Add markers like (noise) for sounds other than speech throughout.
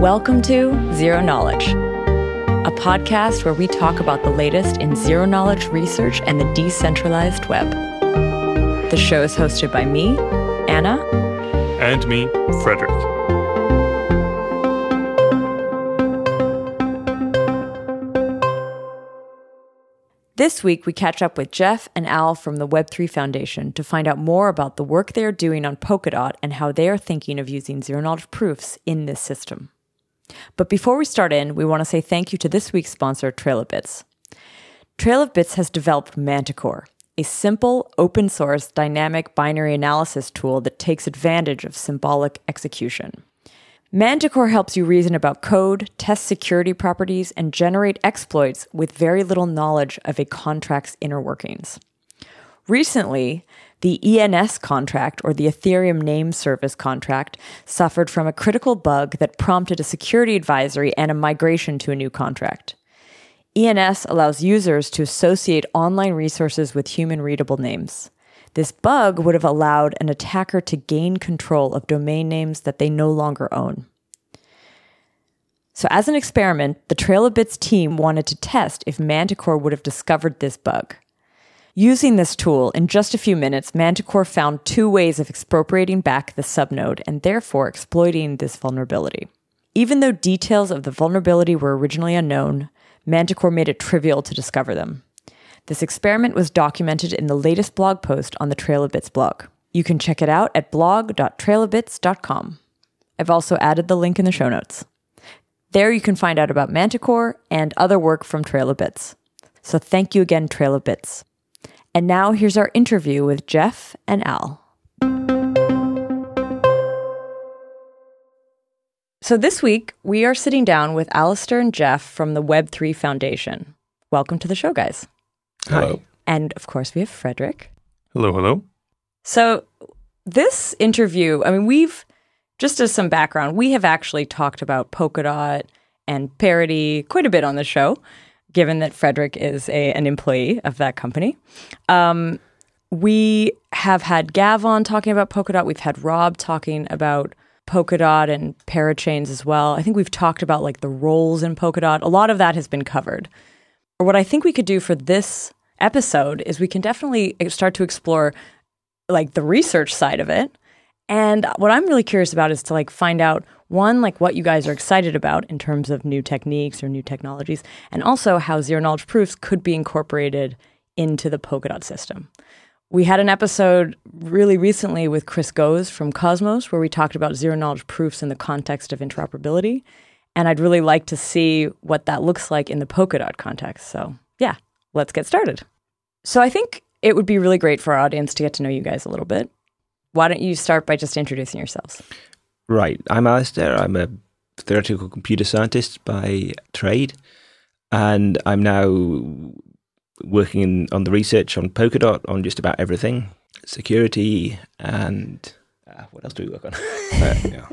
Welcome to Zero Knowledge, a podcast where we talk about the latest in zero knowledge research and the decentralized web. The show is hosted by me, Anna, and me, Frederick. This week, we catch up with Jeff and Al from the Web3 Foundation to find out more about the work they are doing on Polkadot and how they are thinking of using zero knowledge proofs in this system. But before we start in, we want to say thank you to this week's sponsor, Trail of Bits. Trail of Bits has developed Manticore, a simple, open source, dynamic binary analysis tool that takes advantage of symbolic execution. Manticore helps you reason about code, test security properties, and generate exploits with very little knowledge of a contract's inner workings. Recently, the ENS contract, or the Ethereum Name Service contract, suffered from a critical bug that prompted a security advisory and a migration to a new contract. ENS allows users to associate online resources with human readable names. This bug would have allowed an attacker to gain control of domain names that they no longer own. So, as an experiment, the Trail of Bits team wanted to test if Manticore would have discovered this bug. Using this tool, in just a few minutes, Manticore found two ways of expropriating back the subnode and therefore exploiting this vulnerability. Even though details of the vulnerability were originally unknown, Manticore made it trivial to discover them. This experiment was documented in the latest blog post on the Trail of Bits blog. You can check it out at blog.trailofbits.com. I've also added the link in the show notes. There you can find out about Manticore and other work from Trail of Bits. So thank you again, Trail of Bits. And now here's our interview with Jeff and Al. So this week, we are sitting down with Alistair and Jeff from the Web3 Foundation. Welcome to the show, guys. Hello. And of course, we have Frederick. Hello, hello. So, this interview, I mean, we've, just as some background, we have actually talked about Polkadot and Parity quite a bit on the show, given that Frederick is a, an employee of that company. Um, we have had Gav on talking about Polkadot. We've had Rob talking about Polkadot and parachains as well. I think we've talked about like the roles in Polkadot. A lot of that has been covered. Or what I think we could do for this episode is we can definitely start to explore like the research side of it. And what I'm really curious about is to like find out one like what you guys are excited about in terms of new techniques or new technologies and also how zero knowledge proofs could be incorporated into the Polkadot system. We had an episode really recently with Chris Goes from Cosmos where we talked about zero knowledge proofs in the context of interoperability. And I'd really like to see what that looks like in the Polkadot context. So, yeah, let's get started. So, I think it would be really great for our audience to get to know you guys a little bit. Why don't you start by just introducing yourselves? Right. I'm Alistair. I'm a theoretical computer scientist by trade. And I'm now working in, on the research on Polkadot on just about everything security and uh, what else do we work on? (laughs) uh, yeah.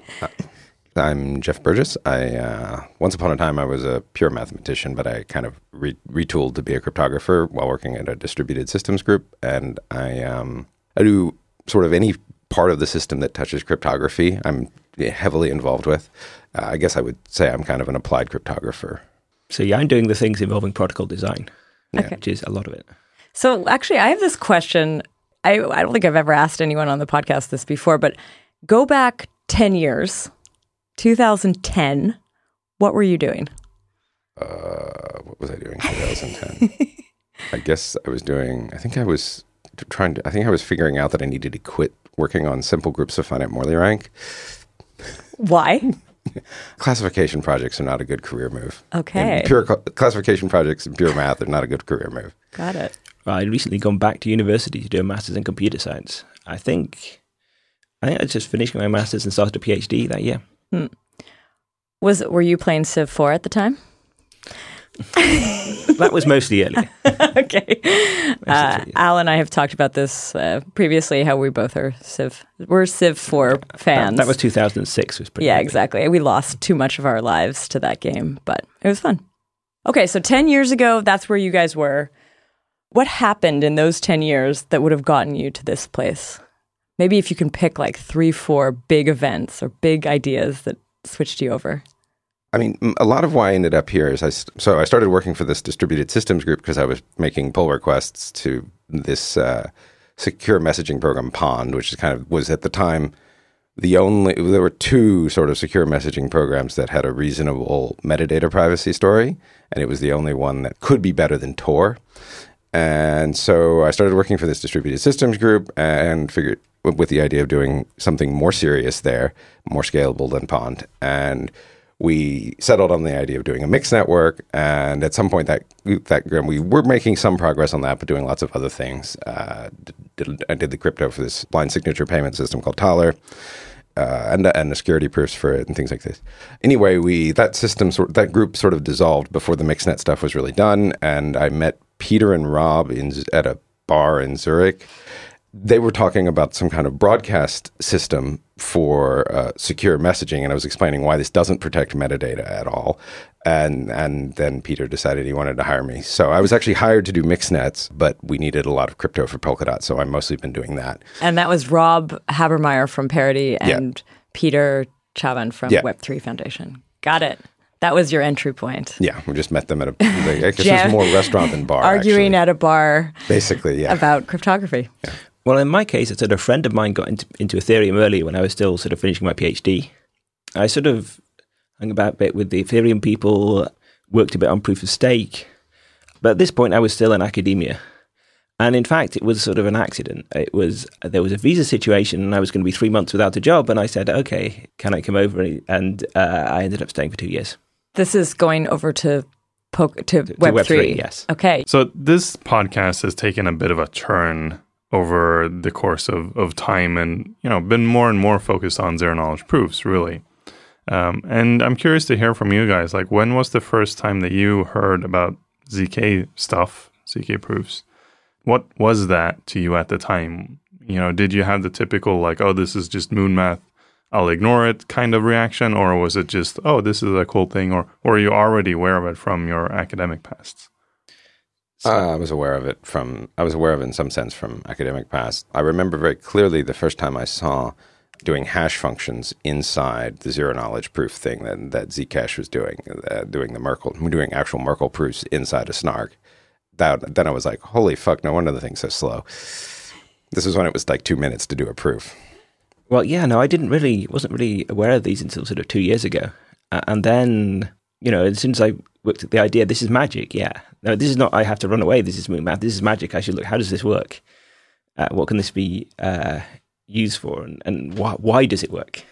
I'm Jeff Burdges. I uh, once upon a time I was a pure mathematician, but I kind of re- retooled to be a cryptographer while working at a distributed systems group, and I um, I do sort of any part of the system that touches cryptography. I'm heavily involved with. Uh, I guess I would say I'm kind of an applied cryptographer. So yeah, I'm doing the things involving protocol design, Okay. which is a lot of it. So actually, I have this question. I, I don't think I've ever asked anyone on the podcast this before, but go back 10 years, 2010. What were you doing? Uh, what was I doing? 2010. (laughs) I guess I was doing. I think I was trying to. I think I was figuring out that I needed to quit working on simple groups of finite Morley rank. Why? (laughs) Classification projects are not a good career move. Okay. And pure cl- classification projects and pure math are not a good career move. Got it. Well, I'd recently gone back to university to do a master's in computer science. I think, I think I just finished my master's and started a PhD that year. Hmm. Was Were you playing Civ 4 at the time? That was mostly early. (laughs) okay. Uh. Al and I have talked about this uh, previously. How we both are Civ. We're Civ Four That, fans. that was 2006. Was pretty yeah, early. exactly. We lost too much of our lives to that game, but it was fun. Okay, so ten years ago, that's where you guys were. What happened in those ten years that would have gotten you to this place? Maybe if you can pick like three, four big events or big ideas that switched you over. I mean, a lot of why I ended up here is I so I started working for this distributed systems group because I was making pull requests to this uh, secure messaging program Pond, which is kind of was at the time the only there were two sort of secure messaging programs that had a reasonable metadata privacy story, and it was the only one that could be better than Tor. And so I started working for this distributed systems group and figured with the idea of doing something more serious there, more scalable than Pond. And we settled on the idea of doing a mixed network. And at some point, that that we were making some progress on that, but doing lots of other things. Uh, did, I did the crypto for this blind signature payment system called Taler. Uh, and and the security proofs for it and things like this. Anyway, we that system sort that group sort of dissolved before the mixnet stuff was really done, and I met Peter and Rob in at a bar in Zurich. They were talking about some kind of broadcast system for uh, secure messaging, and I was explaining why this doesn't protect metadata at all. And and then Peter decided he wanted to hire me, so I was actually hired to do mixnets, but we needed a lot of crypto for Polkadot, so I've mostly been doing that. And that was Rob Habermeier from Parity and yeah. Peter Czaban from yeah. Web3 Foundation. Got it. That was your entry point. Yeah, we just met them at a. I guess it was (laughs) more restaurant than bar. (laughs) Arguing actually. at a bar, basically, yeah, about cryptography. Yeah. Well, in my case, it's sort of a friend of mine got into, into Ethereum early when I was still sort of finishing my PhD. I sort of hung about a bit with the Ethereum people, worked a bit on proof of stake, but at this point, I was still in academia. And in fact, it was sort of an accident. It was there was a visa situation, and I was going to be three months without a job. And I said, "Okay, can I come over?" And uh, I ended up staying for two years. This is going over to po- to, to Web three. Yes. Okay. So this podcast has taken a bit of a turn over the course of, of time, and you know, been more and more focused on zero knowledge proofs, really. Um, and I'm curious to hear from you guys. Like, when was the first time that you heard about zk stuff, zk proofs? What was that to you at the time? You know, did you have the typical like, oh, this is just moon math I'll ignore it kind of reaction, or was it just, oh, this is a cool thing, or, or are you already aware of it from your academic pasts? So. Uh, I was aware of it from, I was aware of it in some sense from academic past. I remember very clearly the first time I saw doing hash functions inside the zero knowledge proof thing that, that Zcash was doing, uh, doing the Merkle, doing actual Merkle proofs inside a snark. That, then I was like, holy fuck, no wonder the thing's so slow. This was when it was like two minutes to do a proof. Well, yeah, no, I didn't really, wasn't really aware of these until sort of two years ago. Uh, and then, you know, as soon as I worked at the idea, this is magic, yeah. No, this is not, I have to run away, this is moon math, this is magic. I should look, how does this work? Uh, what can this be uh, used for? And, and why, why does it work?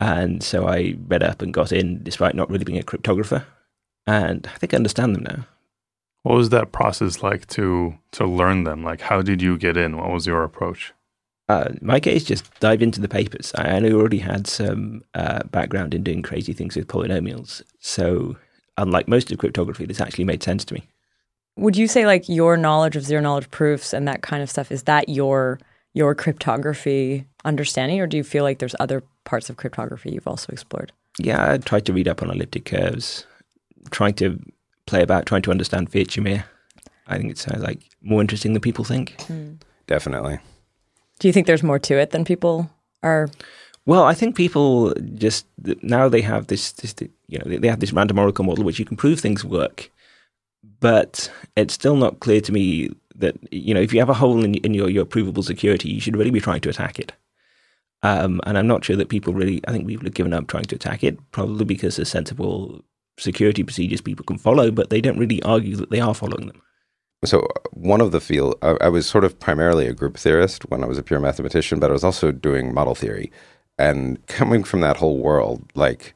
And so I read up and got in, despite not really being a cryptographer. And I think I understand them now. What was that process like to to learn them? Like, how did you get in? What was your approach? Uh, my case just dive into the papers. I, I already had some uh, background in doing crazy things with polynomials. So, unlike most of cryptography, this actually made sense to me. Would you say like your knowledge of zero knowledge proofs and that kind of stuff is that your your cryptography understanding, or do you feel like there's other parts of cryptography you've also explored? Yeah, I tried to read up on elliptic curves, trying to play about, trying to understand Fiat Shamir. I think it sounds like more interesting than people think. Mm. Definitely. Do you think there's more to it than people are? Well, I think people just now they have this, this you know, they have this random oracle model which you can prove things work, but it's still not clear to me that you know if you have a hole in, in your your provable security, you should really be trying to attack it. Um, and I'm not sure that people really. I think people have given up trying to attack it, probably because there's sensible security procedures people can follow, but they don't really argue that they are following them. So one of the field, I, I, was sort of primarily a group theorist when I was a pure mathematician, but I was also doing model theory. And coming from that whole world, like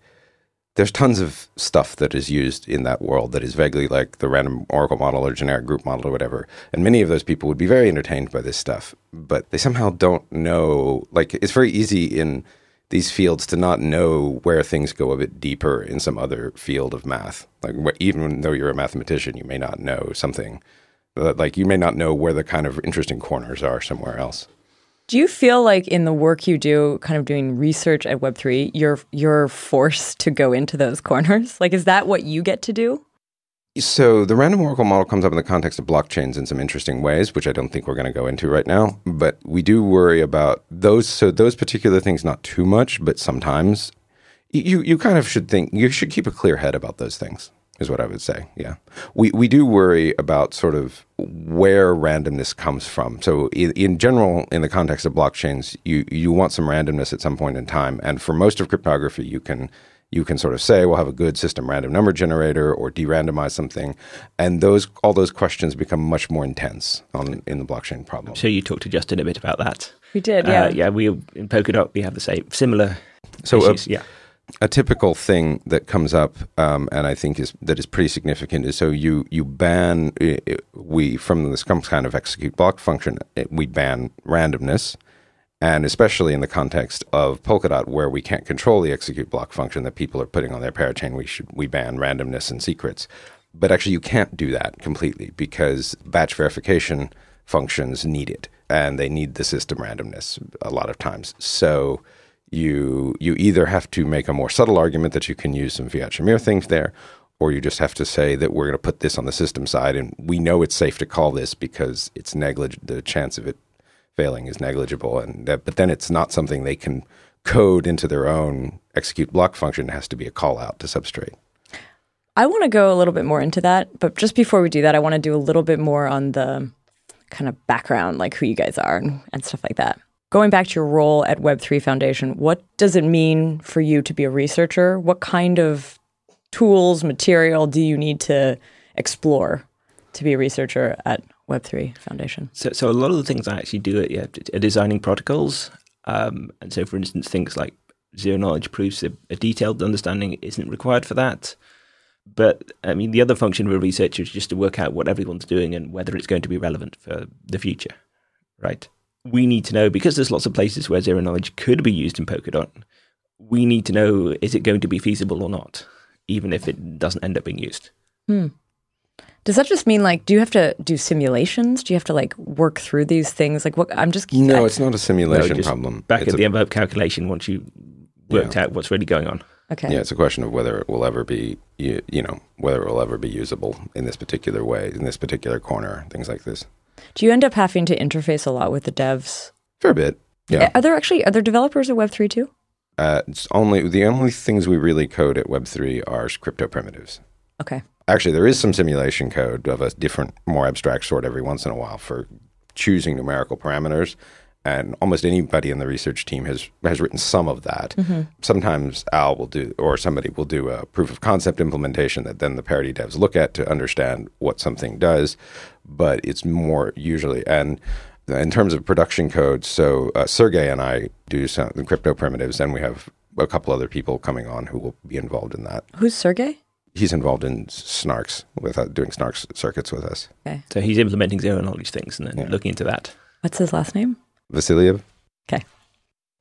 there's tons of stuff that is used in that world that is vaguely like the random oracle model or generic group model or whatever. And many of those people would be very entertained by this stuff, but they somehow don't know. Like it's very easy in these fields to not know where things go a bit deeper in some other field of math. Like even though you're a mathematician, you may not know something like you may not know where the kind of interesting corners are somewhere else. Do you feel like in the work you do, kind of doing research at Web3, you're you're forced to go into those corners? Like is that what you get to do? So the random oracle model comes up in the context of blockchains in some interesting ways, which I don't think we're going to go into right now. But we do worry about those. So those particular things, not too much, but sometimes you you kind of should think you should keep a clear head about those things is what I would say. Yeah, we we do worry about sort of where randomness comes from. So in, in general, in the context of blockchains, you you want some randomness at some point in time, and for most of cryptography, you can you can sort of say we'll have a good system random number generator or de-randomize something. And those all those questions become much more intense on in the blockchain problem. So you talked to justin a bit about that. We did yeah. Uh, yeah we in polkadot we have the same similar so issues, a, yeah a typical thing that comes up, um, and I think is that is pretty significant, is so you you ban we from this kind of execute block function we ban randomness, and especially in the context of Polkadot, where we can't control the execute block function that people are putting on their parachain, we should we ban randomness and secrets. But actually, you can't do that completely because batch verification functions need it, and they need the system randomness a lot of times. So you you either have to make a more subtle argument that you can use some fiat shamir things there, or you just have to say that we're going to put this on the system side, and we know it's safe to call this because it's. The chance of it failing is negligible, and that, but then it's not something they can code into their own execute block function. It has to be a call out to substrate. I want to go a little bit more into that, but just before we do that, I want to do a little bit more on the kind of background, like who you guys are and, and stuff like that. Going back to your role at Web3 Foundation, what does it mean for you to be a researcher? What kind of tools, material do you need to explore to be a researcher at Web3 Foundation? So, so a lot of the things I actually do at, yeah, are designing protocols. Um, and so, for instance, things like zero knowledge proofs, a, a, detailed understanding isn't required for that. But I mean, the other function of a researcher is just to work out what everyone's doing and whether it's going to be relevant for the future, right? We need to know because there's lots of places where zero knowledge could be used in Polkadot. We need to know is it going to be feasible or not, even if it doesn't end up being used. Hmm. Does that just mean like do you have to do simulations? Do you have to like work through these things? Like what I'm just No, I, it's not a simulation no, problem. Back it's at a, the envelope calculation once you worked yeah. out what's really going on. Okay. Yeah, it's a question of whether it will ever be you, you know, whether it will ever be usable in this particular way, in this particular corner, things like this. Do you end up having to interface a lot with the devs? Fair bit. Yeah. Are there actually are there developers at Web3 too? Uh, it's only the only things we really code at Web3 are crypto primitives. Okay. Actually, there is some simulation code of a different, more abstract sort every once in a while for choosing numerical parameters. And almost anybody in the research team has has written some of that. Mm-hmm. Sometimes Al will do, or somebody will do a proof of concept implementation that then the parity devs look at to understand what something does. But it's more usually and in terms of production code. So uh, Sergey and I do some crypto primitives, and we have a couple other people coming on who will be involved in that. Who's Sergey? he's involved in snarks with uh, doing snarks circuits with us. Okay. So he's implementing zero knowledge things and then yeah. looking into that. What's his last name? Vasiliev. Okay.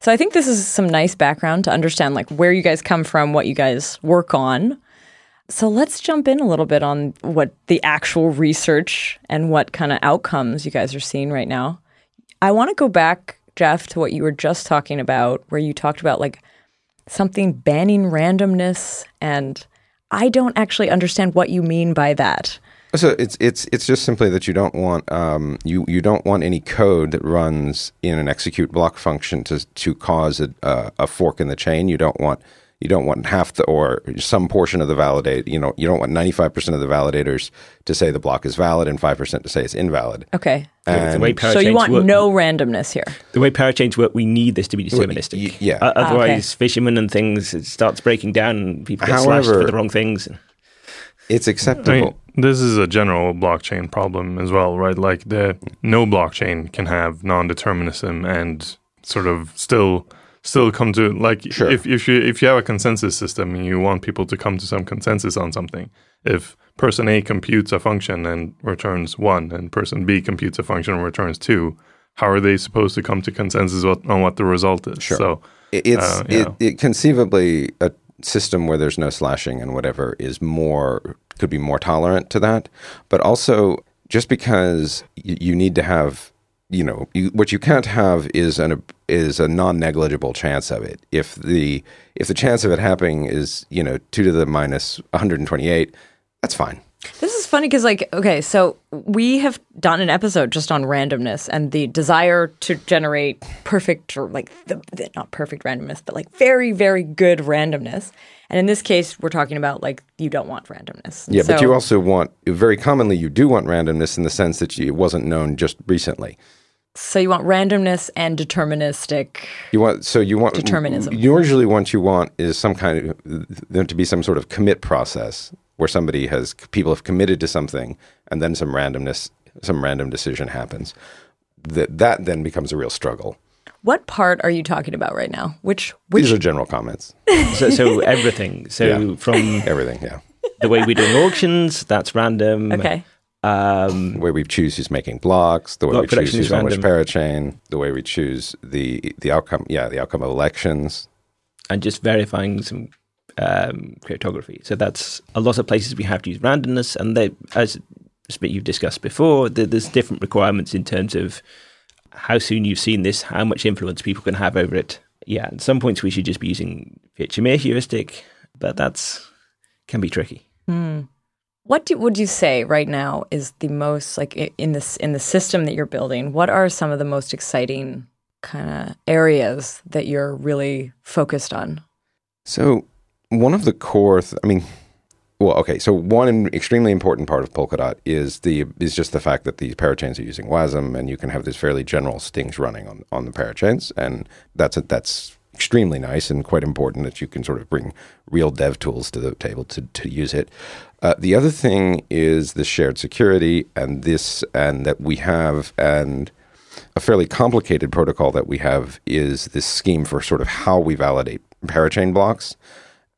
So I think this is some nice background to understand like where you guys come from, what you guys work on. So let's jump in a little bit on what the actual research and what kind of outcomes you guys are seeing right now. I want to go back, Jeff, to what you were just talking about, where you talked about like something banning randomness and I don't actually understand what you mean by that. So it's it's it's just simply that you don't want um, you you don't want any code that runs in an execute block function to to cause a, uh, a fork in the chain. You don't want you don't want half the or some portion of the validate. You know, you don't want ninety five percent of the validators to say the block is valid and five percent to say it's invalid. Okay. And so you want work, no randomness here. The way parachains work, we need this to be deterministic. Y- yeah. Uh, otherwise, okay. fishermen and things it starts breaking down, and people get However, slashed for the wrong things. It's acceptable. I mean, this is a general blockchain problem as well, right? Like the no blockchain can have non-determinism and sort of still still come to like sure. if if you if you have a consensus system and you want people to come to some consensus on something, if person A computes a function and returns one, and person B computes a function and returns two, how are they supposed to come to consensus on what the result is? Sure. So it's uh, it, it conceivably a system where there's no slashing and whatever is more could be more tolerant to that, but also just because you, need to have you know you, what you can't have is an is a non negligible chance of it. If the if the chance of it happening is you know two to the minus 128, that's fine. This is funny because, like, okay, so we have done an episode just on randomness and the desire to generate perfect or like the, the not perfect randomness, but like very, very good randomness. And in this case, we're talking about like you don't want randomness. Yeah, but you also want very commonly you do want randomness in the sense that you, it wasn't known just recently. so you want randomness and deterministic. You want so you want Determinism. Usually, what you want is some kind of there to be some sort of commit process where somebody has people have committed to something, and then some randomness, some random decision happens. That that then becomes a real struggle. What part are you talking about right now? Which which These are general comments. (laughs) So, so everything. So Yeah. from (laughs) Everything, yeah. the way we're doing auctions, that's random. okay? Um, The way we choose who's making blocks, the way Block we choose who's on which parachain, the way we choose the the outcome, yeah, the outcome of elections. and just verifying some um, cryptography. So that's a lot of places we have to use randomness, and they, as you've discussed before, there's different requirements in terms of how soon you've seen this, how much influence people can have over it. Yeah, at some points we should just be using Fiat-Shamir heuristic, but that's can be tricky. What do, would you say right now is the most like in this in the system that you're building? What are some of the most exciting kind of areas that you're really focused on? So one of the core, th- I mean, well, okay. So one extremely important part of Polkadot is the is just the fact that these parachains are using WASM, and you can have these fairly general stings running on on the parachains, and that's a, that's extremely nice and quite important that you can sort of bring real dev tools to the table to to use it. Uh, the other thing is the shared security, and this and that we have and a fairly complicated protocol that we have is this scheme for sort of how we validate parachain blocks.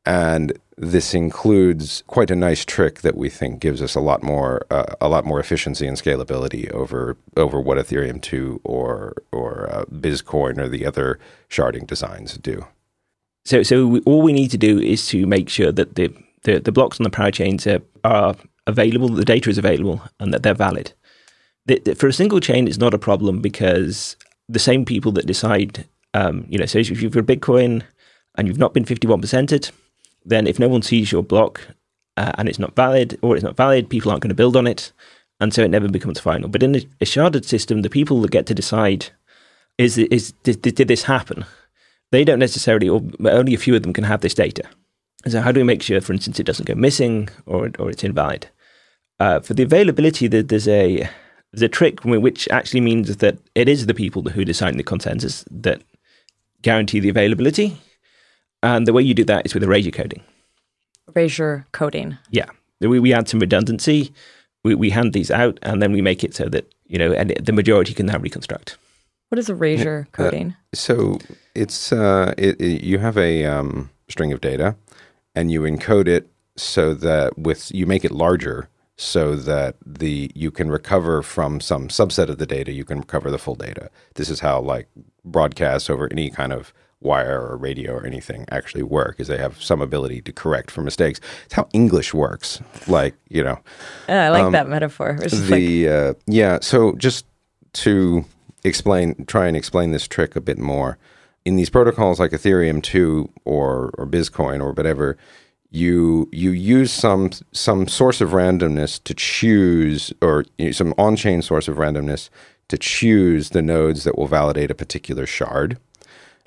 And this includes quite a nice trick that we think gives us a lot more uh, a lot more efficiency and scalability over over what Ethereum 2 or or uh, ByzCoin or the other sharding designs do. So, so we, all we need to do is to make sure that the, the, the blocks on the parachains are, are available, the data is available, and that they're valid. The, the- for a single chain, it's not a problem because the same people that decide, um, you know, so if you're Bitcoin and you've not been 51%ed, then if no one sees your block uh, and it's not valid or it's not valid, people aren't going to build on it. And so it never becomes final. But in a, a sharded system, the people that get to decide is, is did, did this happen? they don't necessarily, or only a few of them can have this data. So, how do we make sure, for instance, it doesn't go missing or or it's invalid? Uh, for the availability, there- there's a there's a trick which actually means that it is the people who decide the consensus that guarantee the availability, and the way you do that is with erasure coding. Erasure coding. Yeah, we we add some redundancy. We we hand these out, and then we make it so that you know, and the majority can now reconstruct. What is erasure coding? So it's uh, it, it, you have a um, string of data, and you encode it so that with you make it larger so that the you can recover from some subset of the data. You can recover the full data. This is how like broadcasts over any kind of wire or radio or anything actually work. Is they have some ability to correct for mistakes. It's how English works. Like you know Uh, I like that metaphor. It's just like, the uh, yeah so just to explain try and explain this trick a bit more in these protocols like ethereum 2 or or ByzCoin or whatever you you use some some source of randomness to choose or you know, some on-chain source of randomness to choose the nodes that will validate a particular shard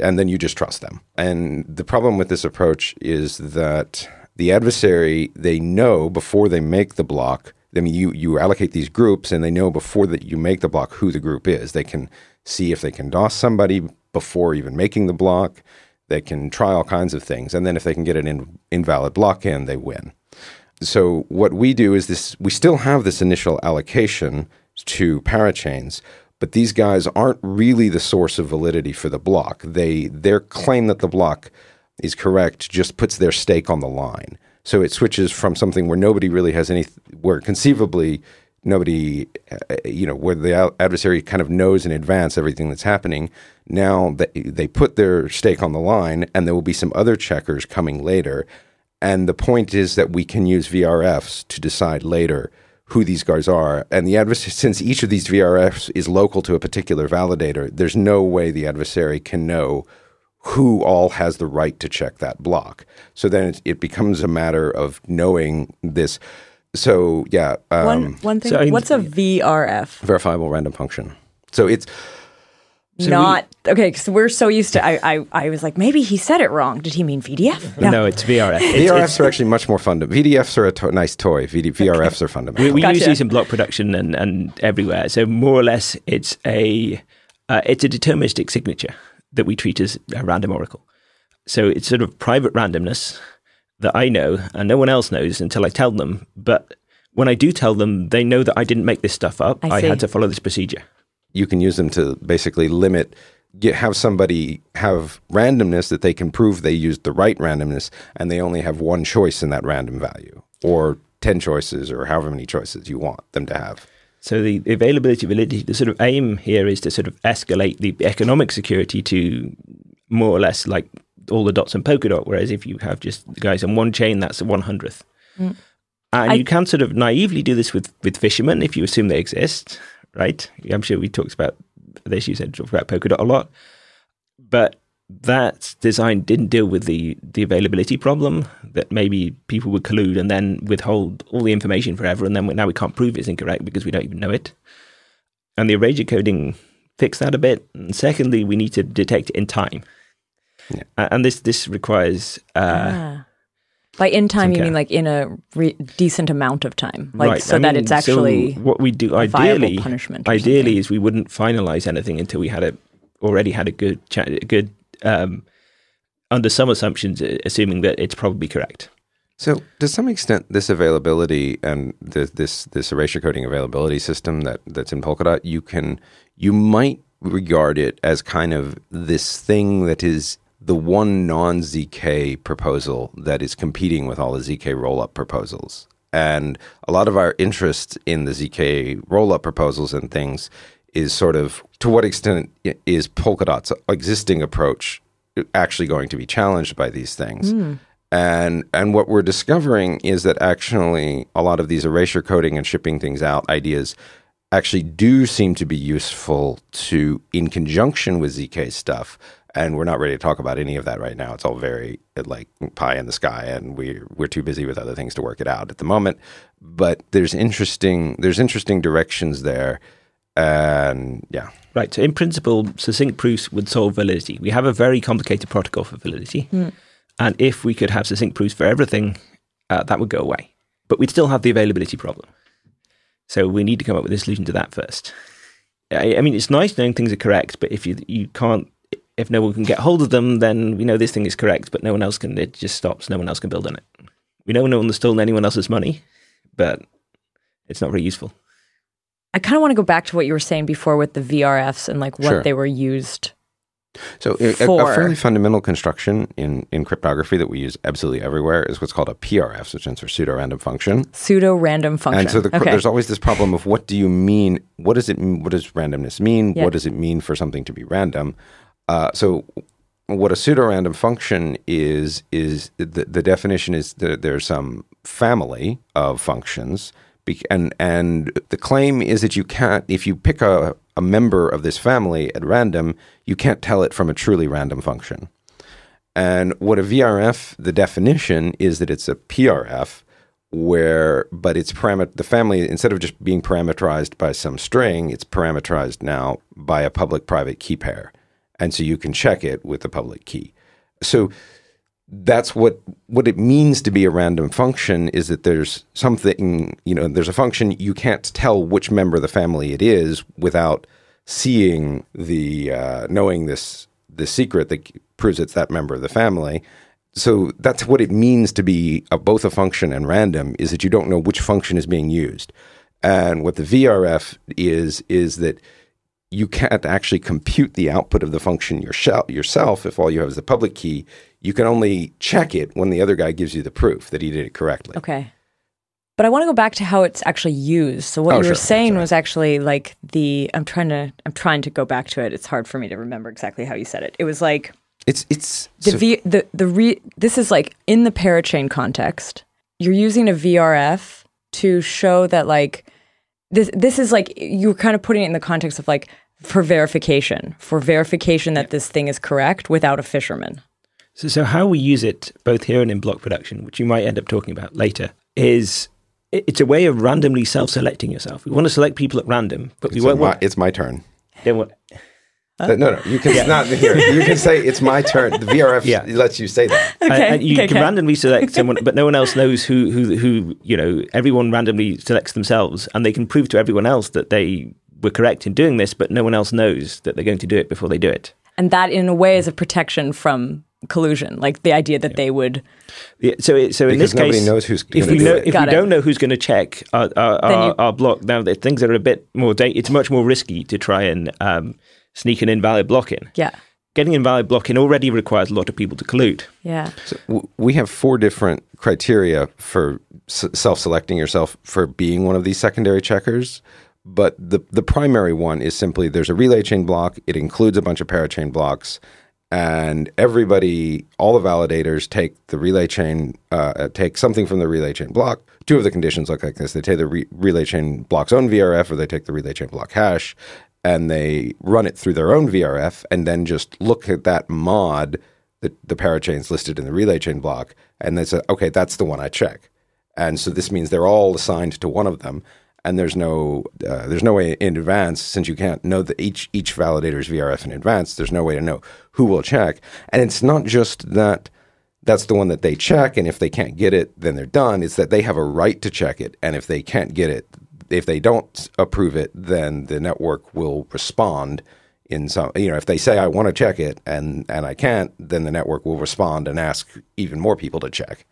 and then you just trust them. And the problem with this approach is that the adversary they know before they make the block. I mean, you you allocate these groups, and they know before that you make the block who the group is. They can see if they can DOS somebody before even making the block. They can try all kinds of things, and then if they can get an in, invalid block in, they win. So what we do is this: we still have this initial allocation to parachains, but these guys aren't really the source of validity for the block. They their claim that the block is correct just puts their stake on the line. So it switches from something where nobody really has any, where conceivably nobody, uh, you know, where the adversary kind of knows in advance everything that's happening. Now they, they put their stake on the line, and there will be some other checkers coming later. And the point is that we can use VRFs to decide later who these guys are. And the adversary, since each of these VRFs is local to a particular validator, there's no way the adversary can know who all has the right to check that block. So then it, it becomes a matter of knowing this. so yeah, um, one one thing. so what's a VRF? verifiable random function. So it's Not okay. So we're so used to. I, I I was like, maybe he said it wrong. Did he mean VDF? No, it's VRF. It's, VRFs it's, are actually much more fundamental. VDFs are a to- nice toy. VD- VRFs are fundamental. we, we use these in block production and, and everywhere. So more or less, it's a uh, it's a deterministic signature that we treat as a random oracle. So it's sort of private randomness that I know and no one else knows until I tell them. But when I do tell them, they know that I didn't make this stuff up. I I, had to follow this procedure. You can use them to basically limit get, have somebody have randomness that they can prove they used the right randomness and they only have one choice in that random value or 10 choices or however many choices you want them to have So the availability validity, the sort of aim here is to sort of escalate the economic security to more or less like all the dots in Polkadot. Whereas if you have just the guys on one chain, that's the one hundredth. Mm. And I- you can sort of naively do this with with fishermen if you assume they exist, right? I'm sure we talked about this. You said talked about Polkadot a lot, but that design didn't deal with the the availability problem that maybe people would collude and then withhold all the information forever, and then now we can't prove it's incorrect because we don't even know it. And the erasure coding fixed that a bit. And secondly, we need to detect it in time, Yeah. A- and this this requires. Uh, Ah. By in time, you mean like in a re- decent amount of time, like right, so I that mean, it's actually so what we do ideally. punishment. Ideally, something. is we wouldn't finalize anything until we had a already had a good cha- a good um, under some assumptions, uh, assuming that it's probably correct. so to some extent this availability and the, this this erasure coding availability system that that's in polkadot you can you might regard it as kind of this thing that is the one non ZK proposal that is competing with all the ZK rollup proposals. And a lot of our interest in the ZK rollup proposals and things is sort of to what extent is Polkadot's existing approach actually going to be challenged by these things? Hmm. And and what we're discovering is that actually a lot of these erasure coding and shipping things out ideas actually do seem to be useful to in conjunction with ZK stuff. And we're not ready to talk about any of that right now. It's all very like pie in the sky, and we we're too busy with other things to work it out at the moment. But there's interesting there's interesting directions there, and yeah, Right. So in principle, succinct proofs would solve validity. We have a very complicated protocol for validity, and if we could have succinct proofs for everything, uh, that would go away. But we'd still have the availability problem. So we need to come up with a solution to that first. I, I mean, it's nice knowing things are correct, but if you you can't, if no one can get hold of them, then we know this thing is correct, but no one else can. It just stops. No one else can build on it. We know no one has stolen anyone else's money, but it's not very useful. I kind of want to go back to what you were saying before with the VRFs and like what Sure. they were used. So a, a- fairly fundamental construction in, in cryptography that we use absolutely everywhere is what's called a PRF, which stands for pseudo random function. Pseudo random function. And so the, okay. there's always this problem of what do you mean? What does it? mean- What does randomness mean? Yeah. What does it mean for something to be random? Uh, so what a pseudorandom function is is the, the definition is that there's some family of functions. And and the claim is that you can't if you pick a, a member of this family at random, you can't tell it from a truly random function. And what a VRF, the definition is that it's a PRF, where but it's paramet the family instead of just being parameterized by some string, it's parameterized now by a public private key pair, and so you can check it with the public key. So that's what what it means to be a random function is that there's something you know there's a function you can't tell which member of the family it is without seeing the uh, knowing this the secret that proves it's that member of the family so that's what it means to be a, both a function and random is that you don't know which function is being used and what the vrf is is that you can't actually compute the output of the function yourself, if all you have is the public key. You can only check it when the other guy gives you the proof that he did it correctly. Okay. But I want to go back to how it's actually used. So what Oh, you were sure. saying was actually like the I'm trying to I'm trying to go back to it. It's hard for me to remember exactly how you said it. It was like It's it's the so- V the the re, this is like in the parachain context. You're using a VRF to show that like this this is like you're kind of putting it in the context of like for verification, for verification that this thing is correct without a fisherman. So, so how we use it both here and in block production, which you might end up talking about later, is it's a way of randomly self-selecting yourself. We want to select people at random, but we It's, won't my, it's my turn. Then what? Uh, no, no, you can not here. You can say it's my turn. The VRF Yeah. lets you say that. and- Okay, and you okay, can okay. randomly select (laughs) someone, but no one else knows who, who, who. You know, everyone randomly selects themselves, and they can prove to everyone else that they were correct in doing this, but no one else knows that they're going to do it before they do it. And that, in a way, is a protection from collusion. Like the idea that they would. Yeah, so, it, so in Because this case, knows who's if we do know it. if Got we it. don't know who's going to check our our, our, you- our block, now that things are a bit more data, it's much more risky to try and um, sneak an invalid block in. Yeah. Getting invalid block in already requires a lot of people to collude. Yeah. So w- we have four different criteria for s- self-selecting yourself for being one of these secondary checkers. But the the primary one is simply there's a relay chain block. It includes a bunch of parachain blocks, and everybody, all the validators take the relay chain, uh, take something from the relay chain block. Two of the conditions look like this: they take the re- relay chain block's own VRF, or they take the relay chain block hash, and they run it through their own VRF, and then just look at that mod that the, the parachains listed in the relay chain block, and they say, okay, that's the one I check. And so this means they're all assigned to one of them, and there's no uh, there's no way in advance since you can't know that each each validator's VRF in advance. There's no way to know who will check, and it's not just that that's the one that they check, and if they can't get it, then they're done. It's that they have a right to check it, and if they can't get it, if they don't approve it, then the network will respond in some you know if they say I want to check it and and I can't, then the network will respond and ask even more people to check.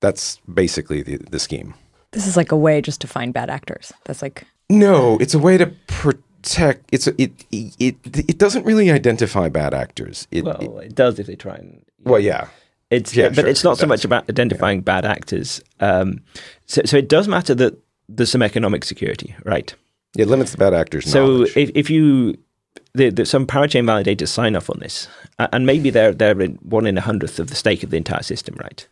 That's basically the, the scheme. This is like a way just to find bad actors. That's like. No, it's a way to protect. It's a, it, it it it doesn't really identify bad actors. It, Well, it- it does if they try and. well, yeah, It's Yeah, but sure, it's not it so much about identifying bad actors. Um, so, so it does matter that there's some economic security, right? it limits the bad actors. So knowledge. if, if you the, the, some parachain validators sign off on this, a- and maybe they're they're in one in a hundredth of the stake of the entire system, right?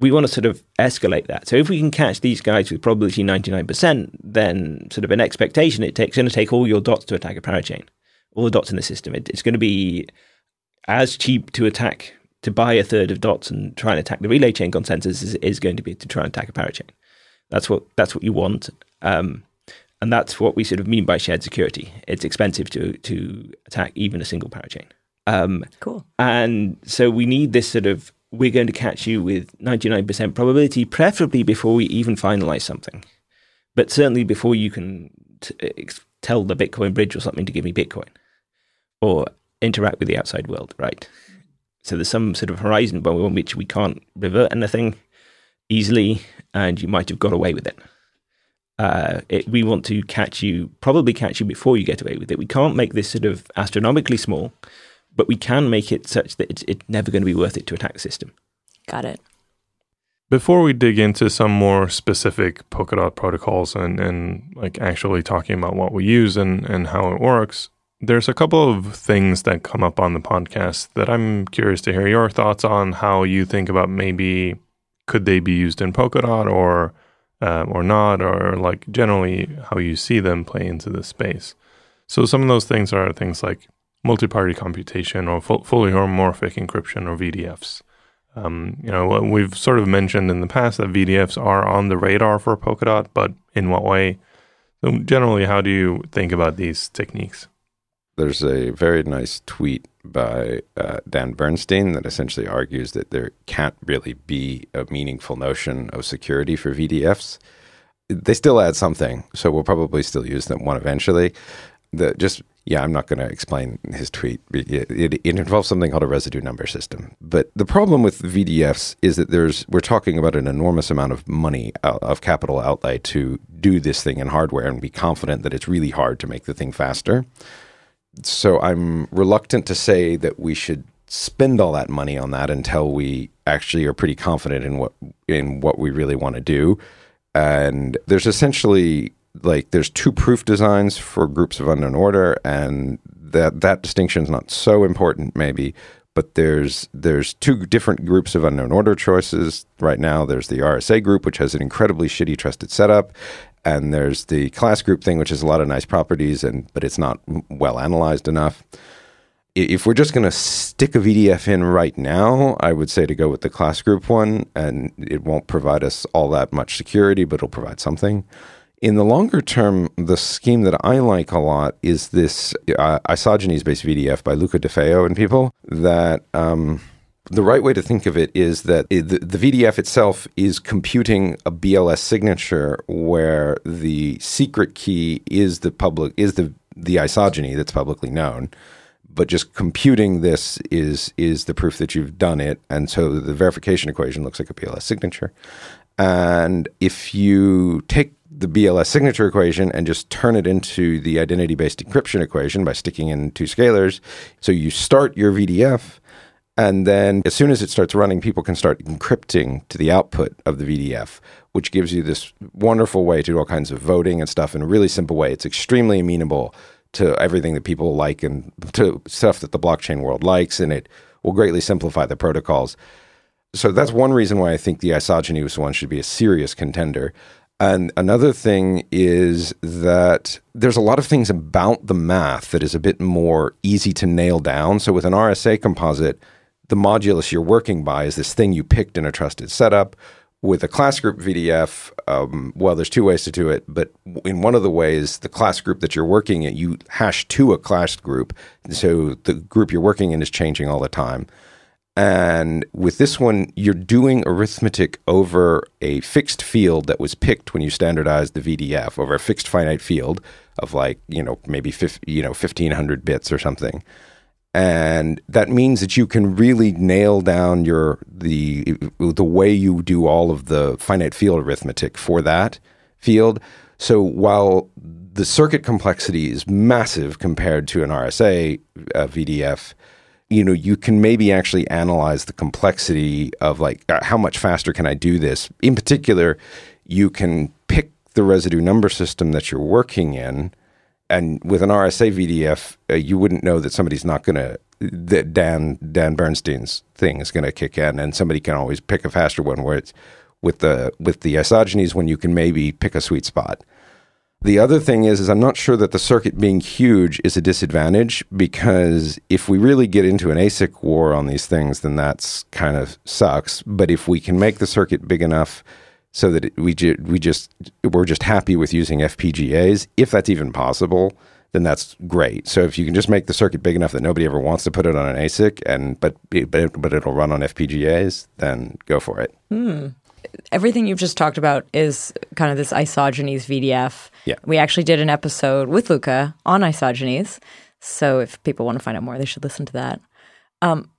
We want to sort of escalate that. So if we can catch these guys with probability ninety nine percent, then sort of an expectation it takes going to take all your dots to attack a parachain, all the dots in the system. It, it's going to be as cheap to attack to buy a third of dots and try and attack the relay chain consensus is, is going to be to try and attack a parachain. That's what that's what you want. Um, and that's what we sort of mean by shared security. It's expensive to to attack even a single parachain. Um, Cool. and so we need this sort of we're going to catch you with 99% probability, preferably before we even finalize something. But certainly before you can t- tell the Bitcoin bridge or something to give me Bitcoin or interact with the outside world, right? So there's some sort of horizon by which we can't revert anything easily, and you might have got away with it. Uh, it, we want to catch you, probably catch you before you get away with it. We can't make this sort of astronomically small, but we can make it such that it's, it's never going to be worth it to attack the system. Got it. Before we dig into some more specific Polkadot protocols and, and like actually talking about what we use and, and how it works, there's a couple of things that come up on the podcast that I'm curious to hear your thoughts on how you think about maybe could they be used in Polkadot or uh, or not, or like generally how you see them play into this space. So some of those things are things like multi-party computation or fu- fully homomorphic encryption or VDFs. Um, you know, we've sort of mentioned in the past that VDFs are on the radar for Polkadot, but in what way? So generally, how do you think about these techniques? there's a very nice tweet by uh, Dan Bernstein that essentially argues that there can't really be a meaningful notion of security for VDFs. They still add something, so we'll probably still use them one eventually. The just yeah, I'm not going to explain his tweet. It, it, it involves something called a residue number system. But the problem with VDFs is that there's we're talking about an enormous amount of money out, of capital outlay to do this thing in hardware and be confident that it's really hard to make the thing faster so I'm reluctant to say that we should spend all that money on that until we actually are pretty confident in what in what we really want to do. And there's essentially like there's two proof designs for groups of unknown order, and that that distinction is not so important maybe. But there's there's two different groups of unknown order choices right now. There's the RSA group, which has an incredibly shitty trusted setup, and there's the class group thing, which has a lot of nice properties, and but it's not well analyzed enough. if we're just going to stick a VDF in right now, I would say to go with the class group one, and it won't provide us all that much security, but it'll provide something. In the longer term, the scheme that I like a lot is this uh, isogeny based VDF by Luca Di Feo and people. That um, the right way to think of it is that it, the, the VDF itself is computing a BLS signature where the secret key is the public is the the isogeny that's publicly known but just computing this is is the proof that you've done it and so the verification equation looks like a BLS signature and if you take the BLS signature equation and just turn it into the identity based encryption equation by sticking in two scalars. So you start your VDF, and then as soon as it starts running, people can start encrypting to the output of the VDF, which gives you this wonderful way to do all kinds of voting and stuff in a really simple way. It's extremely amenable to everything that people like and to stuff that the blockchain world likes, and it will greatly simplify the protocols. So that's one reason why I think the isogenous one should be a serious contender. And another thing is that there's a lot of things about the math that is a bit more easy to nail down. So with an RSA composite, the modulus you're working by is this thing you picked in a trusted setup. With a class group VDF, um, well, there's two ways to do it, but in one of the ways, the class group that you're working in, you hash to a class group. So the group you're working in is changing all the time. And with this one, you're doing arithmetic over a fixed field that was picked when you standardized the VDF over a fixed finite field of like, you know, maybe 50, you know, 1500 bits or something. And that means that you can really nail down your the the way you do all of the finite field arithmetic for that field. So while the circuit complexity is massive compared to an RSA uh, VDF, you know, you can maybe actually analyze the complexity of like uh, how much faster can I do this. In particular, you can pick the residue number system that you're working in, and with an RSA VDF, uh, you wouldn't know that somebody's not going to that Dan Dan Bernstein's thing is going to kick in, and somebody can always pick a faster one where it's with the with the isogenies when you can maybe pick a sweet spot. The other thing is, is I'm not sure that the circuit being huge is a disadvantage because if we really get into an ASIC war on these things, then that's kind of sucks. But if we can make the circuit big enough so that it, we ju- we just we're just happy with using FPGAs, if that's even possible, then that's great. So if you can just make the circuit big enough that nobody ever wants to put it on an ASIC, and but but but it'll run on FPGAs, then go for it. Hmm everything you've just talked about is kind of this isogenies VDF. Yeah. We actually did an episode with Luca on isogenies. So if people want to find out more, they should listen to that. Um,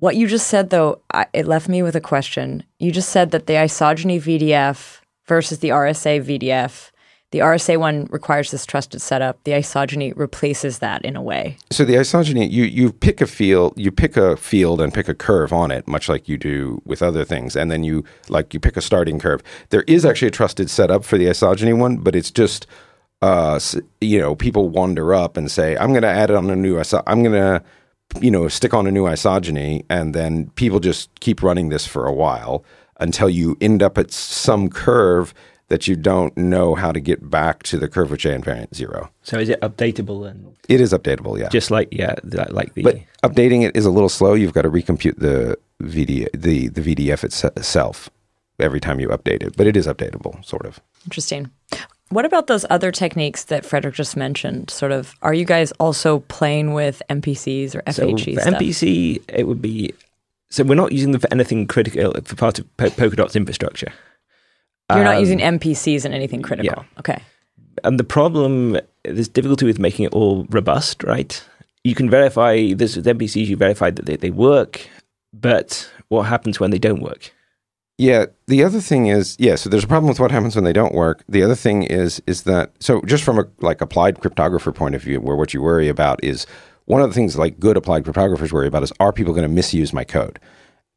what you just said, though, I, it left me with a question. You just said that the isogeny VDF versus the RSA VDF the RSA one requires this trusted setup. The isogeny replaces that in a way. So the isogeny, you you pick a field, you pick a field and pick a curve on it, much like you do with other things, and then you like you pick a starting curve. There is actually a trusted setup for the isogeny one, but it's just uh, you know people wander up and say, "I'm going to add on a new iso- I'm going to you know stick on a new isogeny," and then people just keep running this for a while until you end up at some curve that you don't know how to get back to the curve with invariant zero. So is it updatable and it is updatable? Yeah, just like yeah, like the. But updating it is a little slow. You've got to recompute the VD the the VDF itself every time you update it, but it is updatable, sort of. Interesting. What about those other techniques that Frederick just mentioned? Sort of, are you guys also playing with MPCs or FHE? So for MPC, it would be. So we're not using them for anything critical for part of Polkadot's infrastructure. You're not um, using MPCs in anything critical. Yeah. Okay. And the problem, there's difficulty with making it all robust, right? You can verify this with MPCs, you verify that they, they work, but what happens when they don't work? Yeah, the other thing is, yeah, so there's a problem with what happens when they don't work. The other thing is is that so just from a like applied cryptographer point of view, where what you worry about is one of the things like good applied cryptographers worry about is are people going to misuse my code?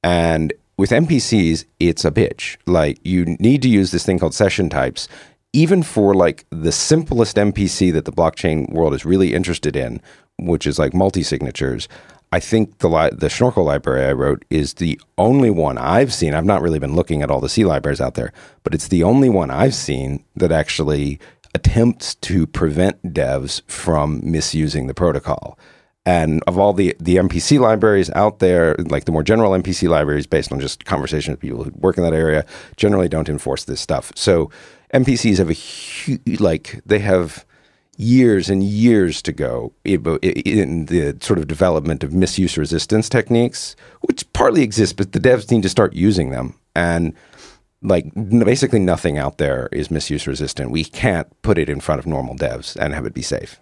And with MPCs, it's a bitch. Like you need to use this thing called session types, even for like the simplest MPC that the blockchain world is really interested in, which is like multi signatures. I think the li- the Schnorrkel library I wrote is the only one I've seen. I've not really been looking at all the C libraries out there, but it's the only one I've seen that actually attempts to prevent devs from misusing the protocol. And of all the, the MPC libraries out there, like the more general MPC libraries based on just conversation with people who work in that area, generally don't enforce this stuff. So MPCs have a huge, like, they have years and years to go in the sort of development of misuse resistance techniques, which partly exist, but the devs need to start using them. And like basically nothing out there is misuse resistant. We can't put it in front of normal devs and have it be safe.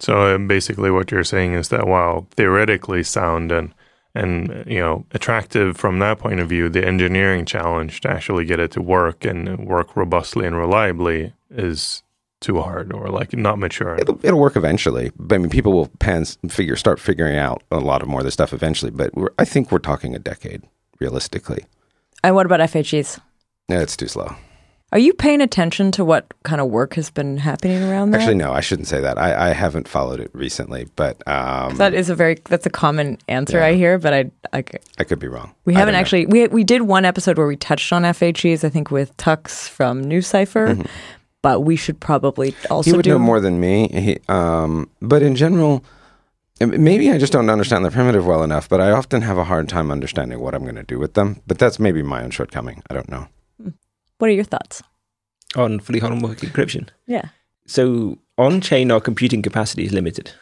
So uh, basically, what you're saying is that while theoretically sound and and you know attractive from that point of view, the engineering challenge to actually get it to work and work robustly and reliably is too hard or like not mature. It'll, it'll work eventually. But I mean, people will pan, figure start figuring out a lot of more of this stuff eventually. But I think we're talking a decade realistically. And what about FHEs? Yeah, it's too slow. Are you paying attention to what kind of work has been happening around that? Actually, no, I shouldn't say that. I, I haven't followed it recently, but um, that is a very that's a common answer yeah. I hear. But I, I, I could be wrong. We haven't actually we we did one episode where we touched on FHEs. I think with Tux from NuCypher, mm-hmm. but we should probably also he would do know more than me. He, um, but in general, maybe I just don't understand the primitive well enough. But I often have a hard time understanding what I'm going to do with them. But that's maybe my own shortcoming. I don't know. What are your thoughts? On fully homomorphic encryption? Yeah. So on chain, our computing capacity is limited.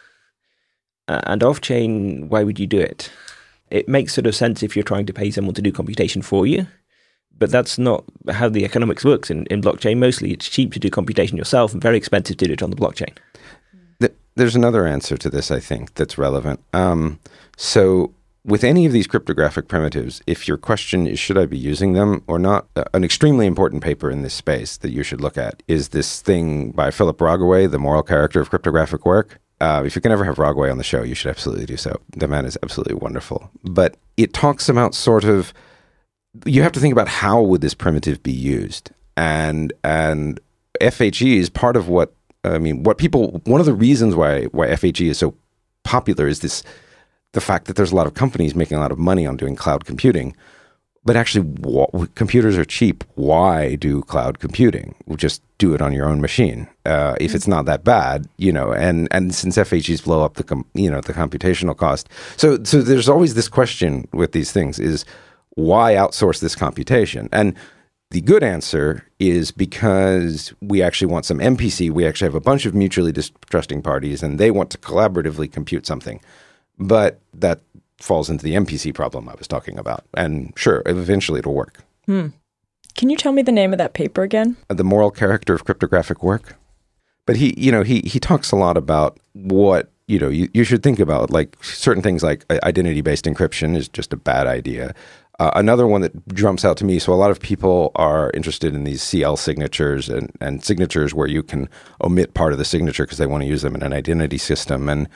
Uh, and off chain, why would you do it? It makes sort of sense if you're trying to pay someone to do computation for you. But that's not how the economics works in, in blockchain. Mostly it's cheap to do computation yourself and very expensive to do it on the blockchain. There's another answer to this, I think, that's relevant. Um, so with any of these cryptographic primitives, if your question is should I be using them or not, uh, an extremely important paper in this space that you should look at is this thing by Philip Rogaway, The Moral Character of Cryptographic Work. Uh, if you can ever have Rogaway on the show, you should absolutely do so. The man is absolutely wonderful. But it talks about sort of you have to think about how would this primitive be used, and and FHE is part of what I mean. What people one of the reasons why why FHE is so popular is this the fact that there's a lot of companies making a lot of money on doing cloud computing. But actually, computers are cheap. Why do cloud computing? Just do it on your own machine. Uh, if it's not that bad, you know. And and since FHEs blow up the com- you know the computational cost, so so there's always this question with these things: is why outsource this computation? And the good answer is because we actually want some MPC. We actually have a bunch of mutually distrusting parties, and they want to collaboratively compute something. But that falls into the MPC problem I was talking about. And sure, eventually it'll work. Hmm. Can you tell me the name of that paper again? The moral character of cryptographic work. But he, you know, he he talks a lot about what you know you, you should think about like certain things like identity based encryption is just a bad idea. Uh, another one that jumps out to me. So a lot of people are interested in these CL signatures and, and signatures where you can omit part of the signature because they want to use them in an identity system. And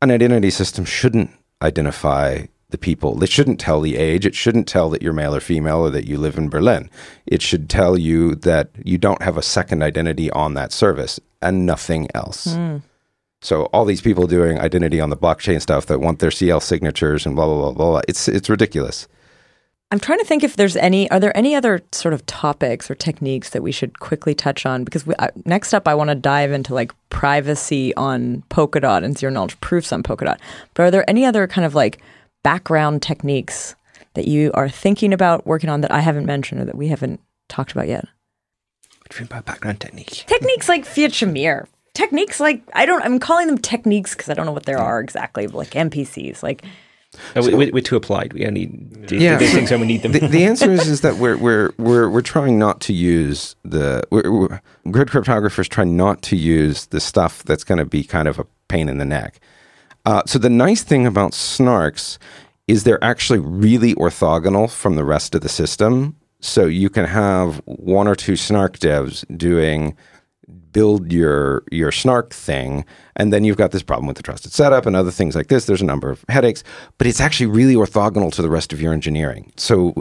an identity system shouldn't identify the people. It shouldn't tell the age. It shouldn't tell that you're male or female or that you live in Berlin. It should tell you that you don't have a second identity on that service and nothing else. Mm. So all these people doing identity on the blockchain stuff that want their CL signatures and blah blah blah blah. It's it's ridiculous. I'm trying to think if there's any. Are there any other sort of topics or techniques that we should quickly touch on? Because we, uh, next up, I want to dive into like privacy on Polkadot and zero knowledge proofs on Polkadot. But are there any other kind of like background techniques that you are thinking about working on that I haven't mentioned or that we haven't talked about yet? What do you mean by background techniques? Techniques like Fiat Shamir. Techniques like I don't. I'm calling them techniques because I don't know what there are exactly. Like MPCs, like so, we, are too applied. We only do, yeah, these things when we need them. The, the, answer is is that (laughs) we're we're we're we're trying not to use the we're, we're, grid cryptographers try not to use the stuff that's going to be kind of a pain in the neck. Uh, so the nice thing about snarks is they're actually really orthogonal from the rest of the system. So you can have one or two snark devs doing build your your snark thing and then you've got this problem with the trusted setup and other things like this. There's a number of headaches but it's actually really orthogonal to the rest of your engineering. So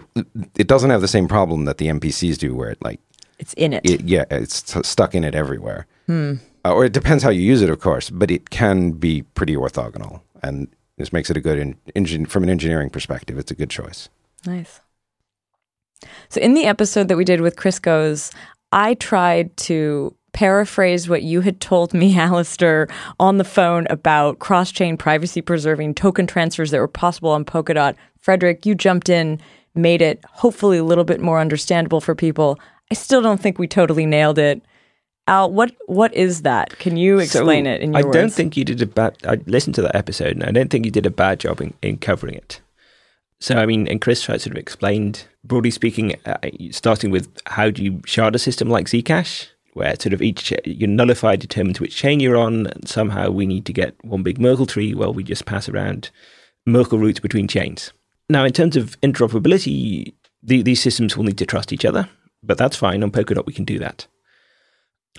it doesn't have the same problem that the mpcs do where it like it's in it, it yeah it's t- stuck in it everywhere. Hmm. uh, or it depends how you use it of course but it can be pretty orthogonal and this makes it a good in, engine from an engineering perspective it's a good choice. Nice. So in the episode that we did with Chris Goes, I tried to paraphrase what you had told me, (laughs) Alistair, on the phone about cross chain privacy preserving token transfers that were possible on Polkadot. Frederick, you jumped in, made it hopefully a little bit more understandable for people. I still don't think we totally nailed it. Al, what what is that? Can you explain So, it in your I words? don't think you did a bad. I listened to that episode, and I don't think you did a bad job in, in covering it. So, I mean, and Chris tried sort of explained, broadly speaking, uh, starting with how do you shard a system like Zcash, where sort of each your nullifier determines which chain you're on, and somehow we need to get one big Merkle tree. Well, we just pass around Merkle roots between chains. Now, in terms of interoperability, the, these systems will need to trust each other, but that's fine. On Polkadot, we can do that.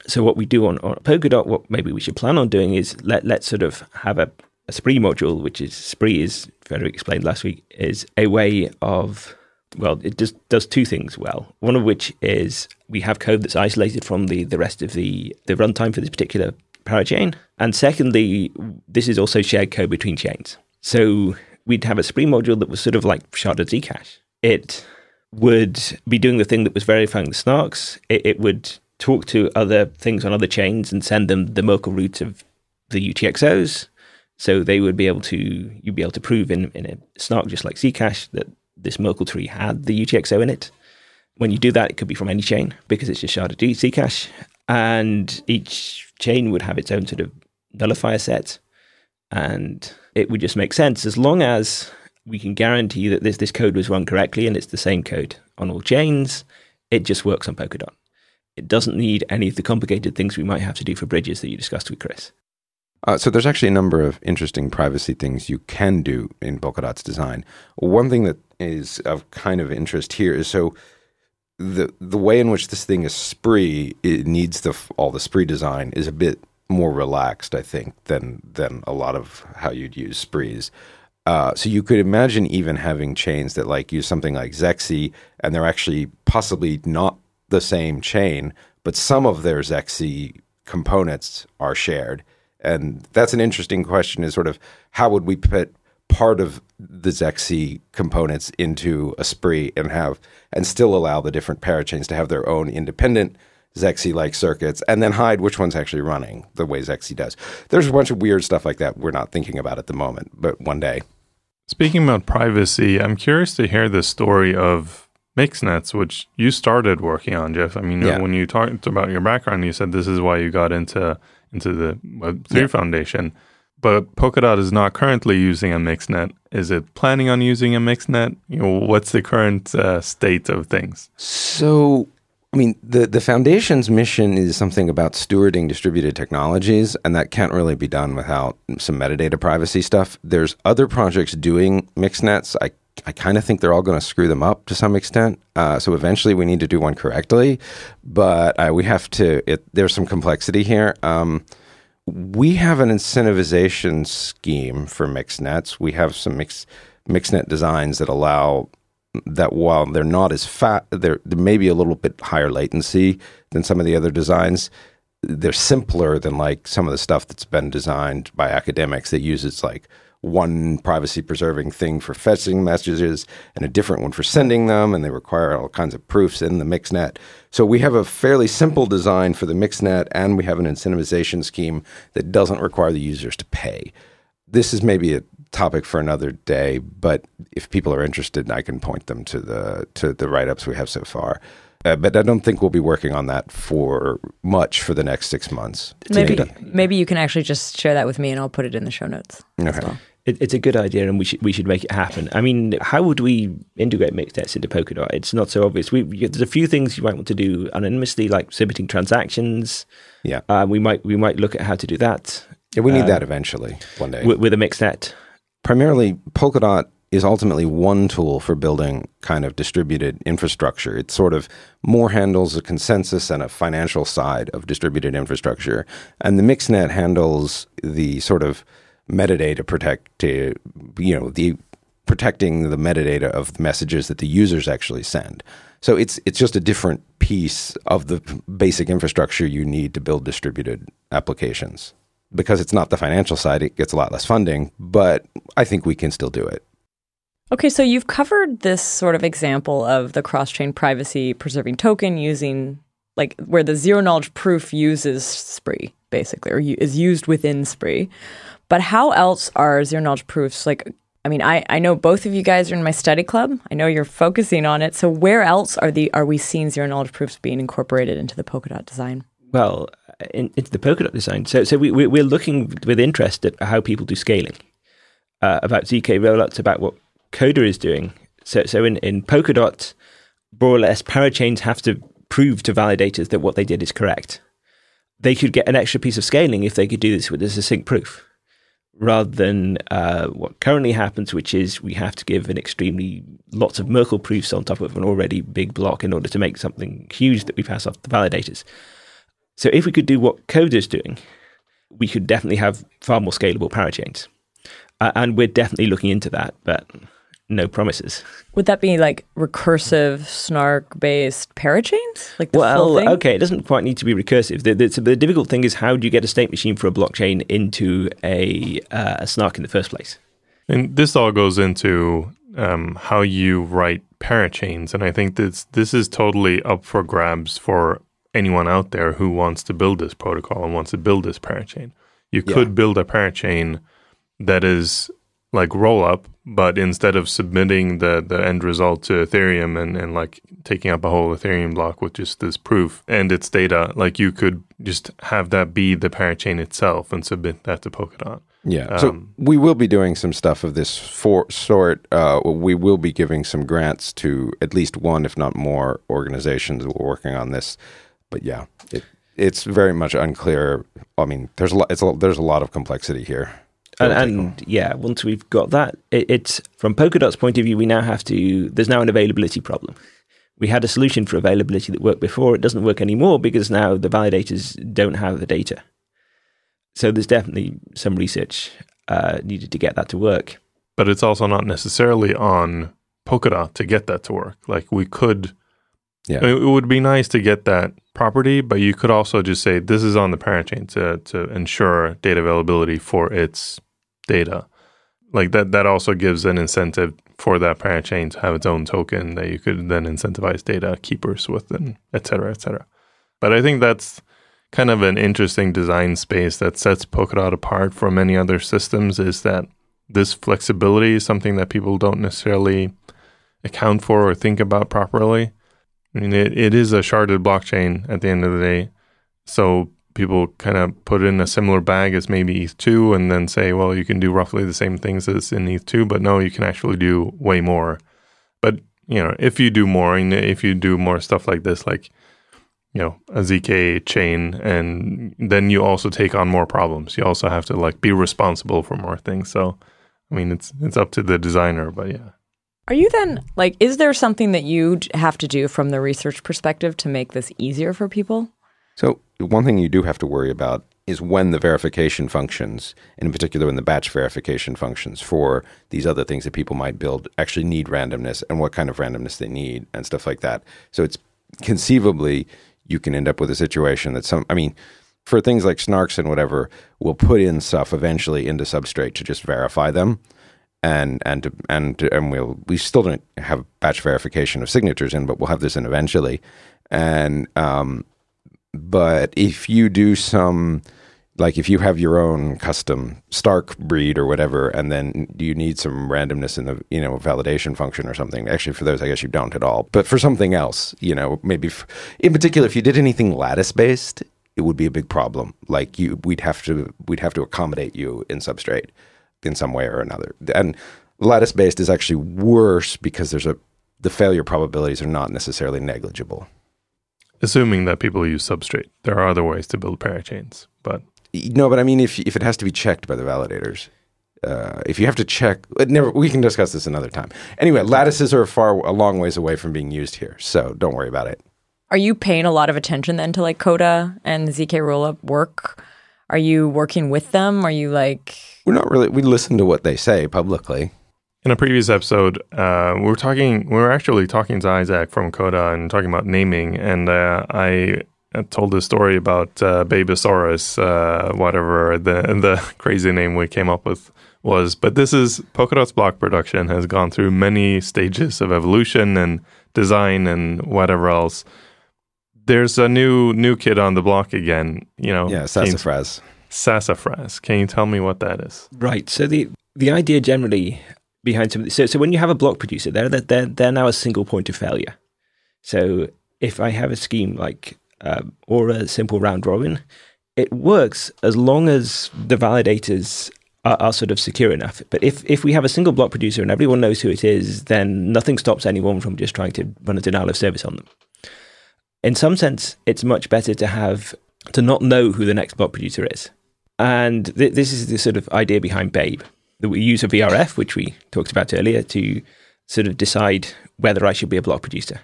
So what we do on, on Polkadot, what maybe we should plan on doing is let let's sort of have a, a spree module, which is spree is Frederick explained last week, is a way of well, it just does two things well. One of which is we have code that's isolated from the, the rest of the, the runtime for this particular parachain. And secondly, this is also shared code between chains. So we'd have a spree module that was sort of like sharded Zcash. It would be doing the thing that was verifying the snarks. It, it would talk to other things on other chains and send them the Merkle root of the UTXOs. So they would be able to, you'd be able to prove in, in a snark just like Zcash that this Merkle tree had the UTXO in it. When you do that, it could be from any chain because it's just sharded Zcash. And each chain would have its own sort of nullifier set. And it would just make sense as long as we can guarantee that this, this code was run correctly and it's the same code on all chains, it just works on Polkadot. It doesn't need any of the complicated things we might have to do for bridges that you discussed with Chris. Uh, so there's actually a number of interesting privacy things you can do in Polkadot's design. One thing that is of kind of interest here is so the the way in which this thing is spree, it needs the all the spree design is a bit more relaxed, I think, than than a lot of how you'd use sprees. Uh, so you could imagine even having chains that like use something like Zexe, and they're actually possibly not the same chain, but some of their Zexe components are shared. And that's an interesting question is sort of how would we put part of the Zexe components into a spree and have and still allow the different parachains to have their own independent Zexe like circuits and then hide which one's actually running the way Zexe does. There's a bunch of weird stuff like that we're not thinking about at the moment, but one day. Speaking about privacy, I'm curious to hear the story of MixNets, which you started working on, Jeff. I mean, Yeah. when you talked about your background, you said this is why you got into into the uh, Web3 Yeah. Foundation. But Polkadot is not currently using a MixNet. Is it planning on using a MixNet? You know, what's the current uh, state of things? So, I mean, the, the foundation's mission is something about stewarding distributed technologies, and that can't really be done without some metadata privacy stuff. There's other projects doing mixnets. I, I kind of think they're all going to screw them up to some extent. Uh, so eventually we need to do one correctly, but uh, we have to, it, there's some complexity here. Um, we have an incentivization scheme for mixnets. We have some mix mixnet designs that allow that while they're not as fat, they're, they're maybe a little bit higher latency than some of the other designs. They're simpler than like some of the stuff that's been designed by academics that uses like one privacy preserving thing for fetching messages and a different one for sending them, and they require all kinds of proofs in the mixnet. So we have a fairly simple design for the mixnet, and we have an incentivization scheme that doesn't require the users to pay. This is maybe a topic for another day, but if people are interested, I can point them to the to the write ups we have so far. Uh, but I don't think we'll be working on that for much for the next six months. Maybe maybe you can actually just share that with me and I'll put it in the show notes. as Okay. well. It, it's a good idea, and we should we should make it happen. I mean, how would we integrate mixnets into Polkadot? It's not so obvious. We, we- there's a few things you might want to do anonymously, like submitting transactions. Yeah. Uh, we might we might look at how to do that Yeah, we need Um, that eventually one day. with, with a mixnet. primarily Polkadot is ultimately one tool for building kind of distributed infrastructure. It sort of more handles a consensus and a financial side of distributed infrastructure. And the MixNet handles the sort of metadata protect, uh, you know, the protecting the metadata of the messages that the users actually send. So it's it's just a different piece of the basic infrastructure you need to build distributed applications. Because it's not the financial side, it gets a lot less funding, but I think we can still do it. Okay, so you've covered this sort of example of the cross chain privacy preserving token using like where the zero knowledge proof uses Spree basically, or is used within Spree. But how else are zero knowledge proofs like? I mean, I, I know both of you guys are in my study club. I know you're focusing on it. So where else are the are we seeing zero knowledge proofs being incorporated into the Polkadot design? Well, in, into the Polkadot design. So so we, we're looking with interest at how people do scaling, uh, about zk rollups, about what Coda is doing. So so in in Polkadot, more or less, parachains have to prove to validators that what they did is correct. They could get an extra piece of scaling if they could do this with a succinct proof rather than uh, what currently happens, which is we have to give an extremely lots of Merkle proofs on top of an already big block in order to make something huge that we pass off the validators. So if we could do what Coda is doing, we could definitely have far more scalable parachains. Uh, and we're definitely looking into that, but no promises. Would that be like recursive snark based parachains? Like the well, okay, it doesn't quite need to be recursive. The, the, the, difficult thing is how do you get a state machine for a blockchain into a, uh, a snark in the first place? And this all goes into um, how you write parachains, and I think this this is totally up for grabs for anyone out there who wants to build this protocol and wants to build this parachain. You yeah. could build a parachain that is like roll up, but instead of submitting the, the end result to Ethereum and, and like taking up a whole Ethereum block with just this proof and its data, like you could just have that be the parachain itself and submit that to Polkadot. Yeah. Um, so we will be doing some stuff of this for, sort. Uh, we will be giving some grants to at least one, if not more, organizations who are working on this. But yeah, it, it's very much unclear. I mean, there's a lot. It's a, there's a lot of complexity here. And, and, yeah, once we've got that, it, it's from Polkadot's point of view, we now have to. There's now an availability problem. We had a solution for availability that worked before. It doesn't work anymore because now the validators don't have the data. So there's definitely some research uh, needed to get that to work. But it's also not necessarily on Polkadot to get that to work. Like we could, yeah, I mean, it would be nice to get that property, but you could also just say this is on the parachain to to ensure data availability for its data. Like that that also gives an incentive for that parachain to have its own token that you could then incentivize data keepers with and et cetera, et cetera. But I think that's kind of an interesting design space that sets Polkadot apart from many other systems is that this flexibility is something that people don't necessarily account for or think about properly. I mean, it, it is a sharded blockchain at the end of the day. So people kind of put it in a similar bag as maybe ETH2 and then say, well, you can do roughly the same things as in ETH2, but no, you can actually do way more. But, you know, if you do more, and if you do more stuff like this, like, you know, a ZK chain, and then you also take on more problems. You also have to like be responsible for more things. So, I mean, it's it's up to the designer, but yeah. Are you then like, is there something that you have to do from the research perspective to make this easier for people? So, one thing you do have to worry about is when the verification functions, and in particular when the batch verification functions for these other things that people might build actually need randomness and what kind of randomness they need and stuff like that. So, it's conceivably you can end up with a situation that some, I mean, for things like snarks and whatever, we'll put in stuff eventually into Substrate to just verify them and and and and we'll we still don't have batch verification of signatures in, but we'll have this in eventually. And um, but if you do some, like if you have your own custom Stark breed or whatever, and then you need some randomness in the you know validation function or something. Actually, for those, I guess you don't at all. But for something else, you know, maybe f- in particular, if you did anything lattice based, it would be a big problem. Like you, we'd have to we'd have to accommodate you in substrate in some way or another. And lattice based is actually worse because there's a the failure probabilities are not necessarily negligible. Assuming that people use substrate, there are other ways to build parachains, but no. But I mean, if if it has to be checked by the validators, uh, if you have to check, never. We can discuss this another time. Anyway, lattices are far a long ways away from being used here, so don't worry about it. Are you paying a lot of attention then to like Coda and zk rollup work? Are you working with them? Are you like? We're not really. We listen to what they say publicly. In a previous episode, uh, we were talking. We were actually talking to Izaak from Coda and talking about naming, and uh, I told this story about uh, Babysaurus, uh, whatever the the (laughs) crazy name we came up with was. But this is Polkadot's block production has gone through many stages of evolution and design and whatever else. there's a new new kid on the block again. You know, Yeah, can you- sassafras. sassafras. Can you tell me what that is? Right. So the the idea generally behind some of this, so so when you have a block producer, they're they're they're now a single point of failure. So if I have a scheme like um, or a simple round robin, it works as long as the validators are, are sort of secure enough. But if if we have a single block producer and everyone knows who it is, then nothing stops anyone from just trying to run a denial of service on them. In some sense, it's much better to have to not know who the next block producer is. And th- this is the sort of idea behind Babe we use a VRF, which we talked about earlier, to sort of decide whether I should be a block producer.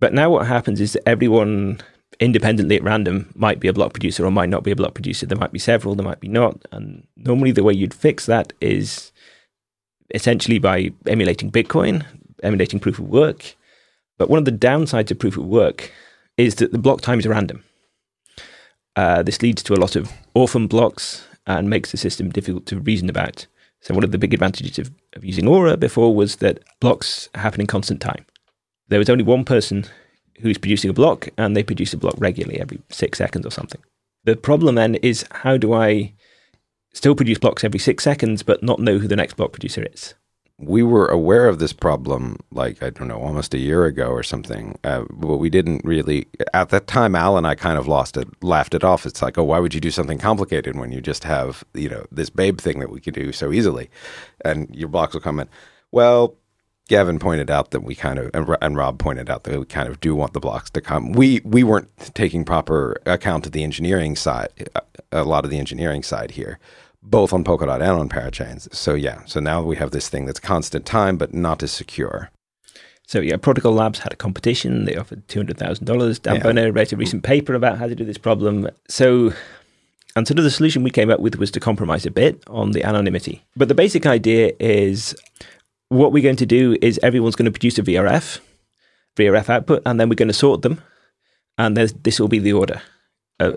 But now what happens is that everyone independently at random might be a block producer or might not be a block producer. There might be several, there might be not. And normally the way you'd fix that is essentially by emulating Bitcoin, emulating proof of work. But one of the downsides of proof of work is that the block times are random. Uh, this leads to a lot of orphan blocks and makes the system difficult to reason about. So one of the big advantages of, of using Aura before was that blocks happen in constant time. There was only one person who's producing a block, and they produce a block regularly every six seconds or something. The problem then is how do I still produce blocks every six seconds, but not know who the next block producer is? We were aware of this problem like i don't know almost a year ago or something uh, but we didn't really at that time al and i kind of lost it laughed it off. It's like oh why would you do something complicated when you just have you know this babe thing that we could do so easily? And your blocks will come in well Gavin pointed out that we kind of and, Rob pointed out that we kind of do want the blocks to come. We we weren't taking proper account of the engineering side, a lot of the engineering side here, both on Polkadot and on Parachains. So yeah, so now we have this thing that's constant time but not as secure. So yeah, Protocol Labs had a competition. They offered two hundred thousand dollars. Dan Yeah. Boneh wrote a recent paper about how to do this problem. So, and sort of the solution we came up with was to compromise a bit on the anonymity. But the basic idea is what we're going to do is everyone's going to produce a VRF, VRF output, and then we're going to sort them, and this will be the order. Uh,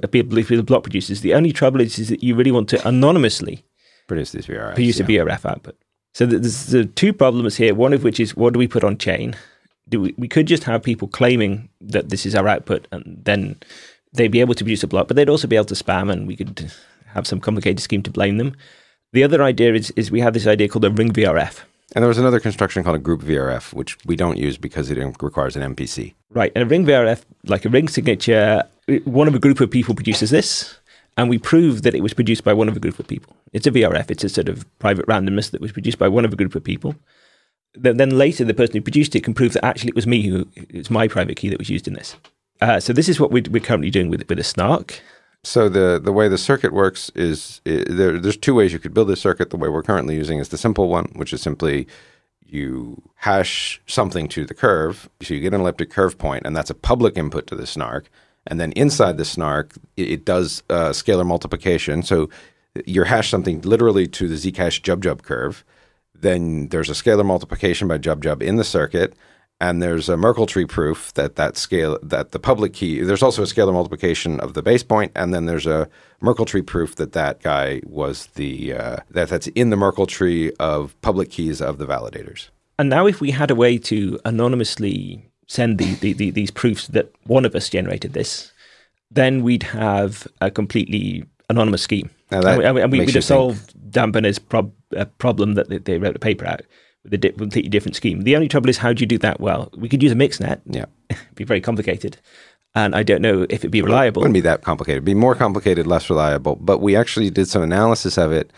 block producers. The only trouble is, is that you really want to anonymously Produce these VRFs. produce a. VRF output. So there's the two problems here. One of which is what do we put on chain? Do we, we could just have people claiming that this is our output, and then they'd be able to produce a block, but they'd also be able to spam, and we could have some complicated scheme to blame them. The other idea is is we have this idea called a ring VRF. And there was another construction called a group VRF, which we don't use because it requires an MPC. Right, and a ring VRF, like a ring signature, one of a group of people produces this, and we prove that it was produced by one of a group of people. It's a VRF, it's a sort of private randomness that was produced by one of a group of people. Then, then later, the person who produced it can prove that actually it was me who, it's my private key that was used in this. Uh, so this is what we're, we're currently doing with, with a snark. So the the way the circuit works is there, there's two ways you could build this circuit. The way we're currently using is the simple one, which is simply you hash something to the curve. So you get an elliptic curve point, and that's a public input to the snark. And then inside the snark, it, it does uh, scalar multiplication. So you hash something literally to the Zcash Jubjub curve. Then there's a scalar multiplication by Jubjub in the circuit, and there's a Merkle tree proof that that scale that the public key. There's also a scalar multiplication of the base point, and then there's a Merkle tree proof that that guy was the uh, that that's in the Merkle tree of public keys of the validators. And now, if we had a way to anonymously send the, the, the, these proofs that one of us generated this, then we'd have a completely anonymous scheme. Now that and we, and we, we'd have solved Dan Boneh's prob- uh, problem that they, they wrote a paper out with a di- completely different scheme. The only trouble is, how do you do that well? We could use a mixnet. Yeah, It'd (laughs) be very complicated. And I don't know if it'd be reliable. wouldn't be that complicated. It'd be more complicated, less reliable. But we actually did some analysis of it,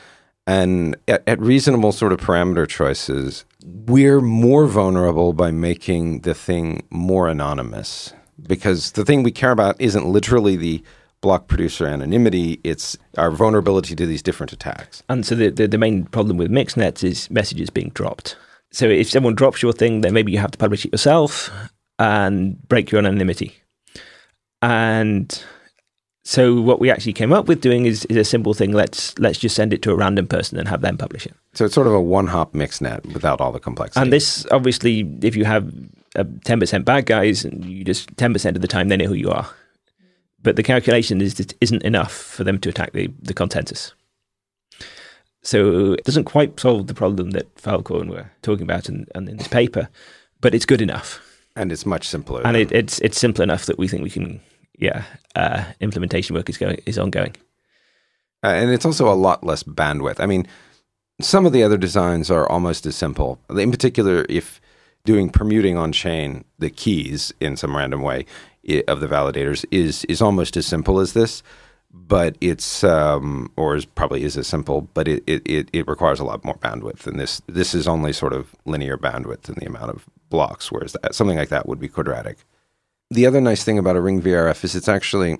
and at, at reasonable sort of parameter choices, we're more vulnerable by making the thing more anonymous because the thing we care about isn't literally the block producer anonymity; it's our vulnerability to these different attacks. And so the, the, the main problem with mixnets is messages being dropped. So if someone drops your thing, then maybe you have to publish it yourself and break your anonymity. And so what we actually came up with doing is, is a simple thing. Let's let's just send it to a random person and have them publish it. So it's sort of a one-hop mixnet without all the complexity. And this obviously, if you have ten percent bad guys, and you just ten percent of the time they know who you are. But the calculation is that isn't enough for them to attack the, the consensus. So it doesn't quite solve the problem that Falcon were talking about in, in this paper, but it's good enough. and it's much simpler. and it, it's it's simple enough that we think we can. Yeah, uh, implementation work is going is ongoing. Uh, and it's also a lot less bandwidth. I mean, some of the other designs are almost as simple. In particular, if doing permuting on chain the keys in some random way of the validators is is almost as simple as this, but it's um, or is probably is as simple, but it, it, it, requires a lot more bandwidth. And this this is only sort of linear bandwidth in the amount of blocks, whereas that, something like that would be quadratic. The other nice thing about a ring VRF is it's actually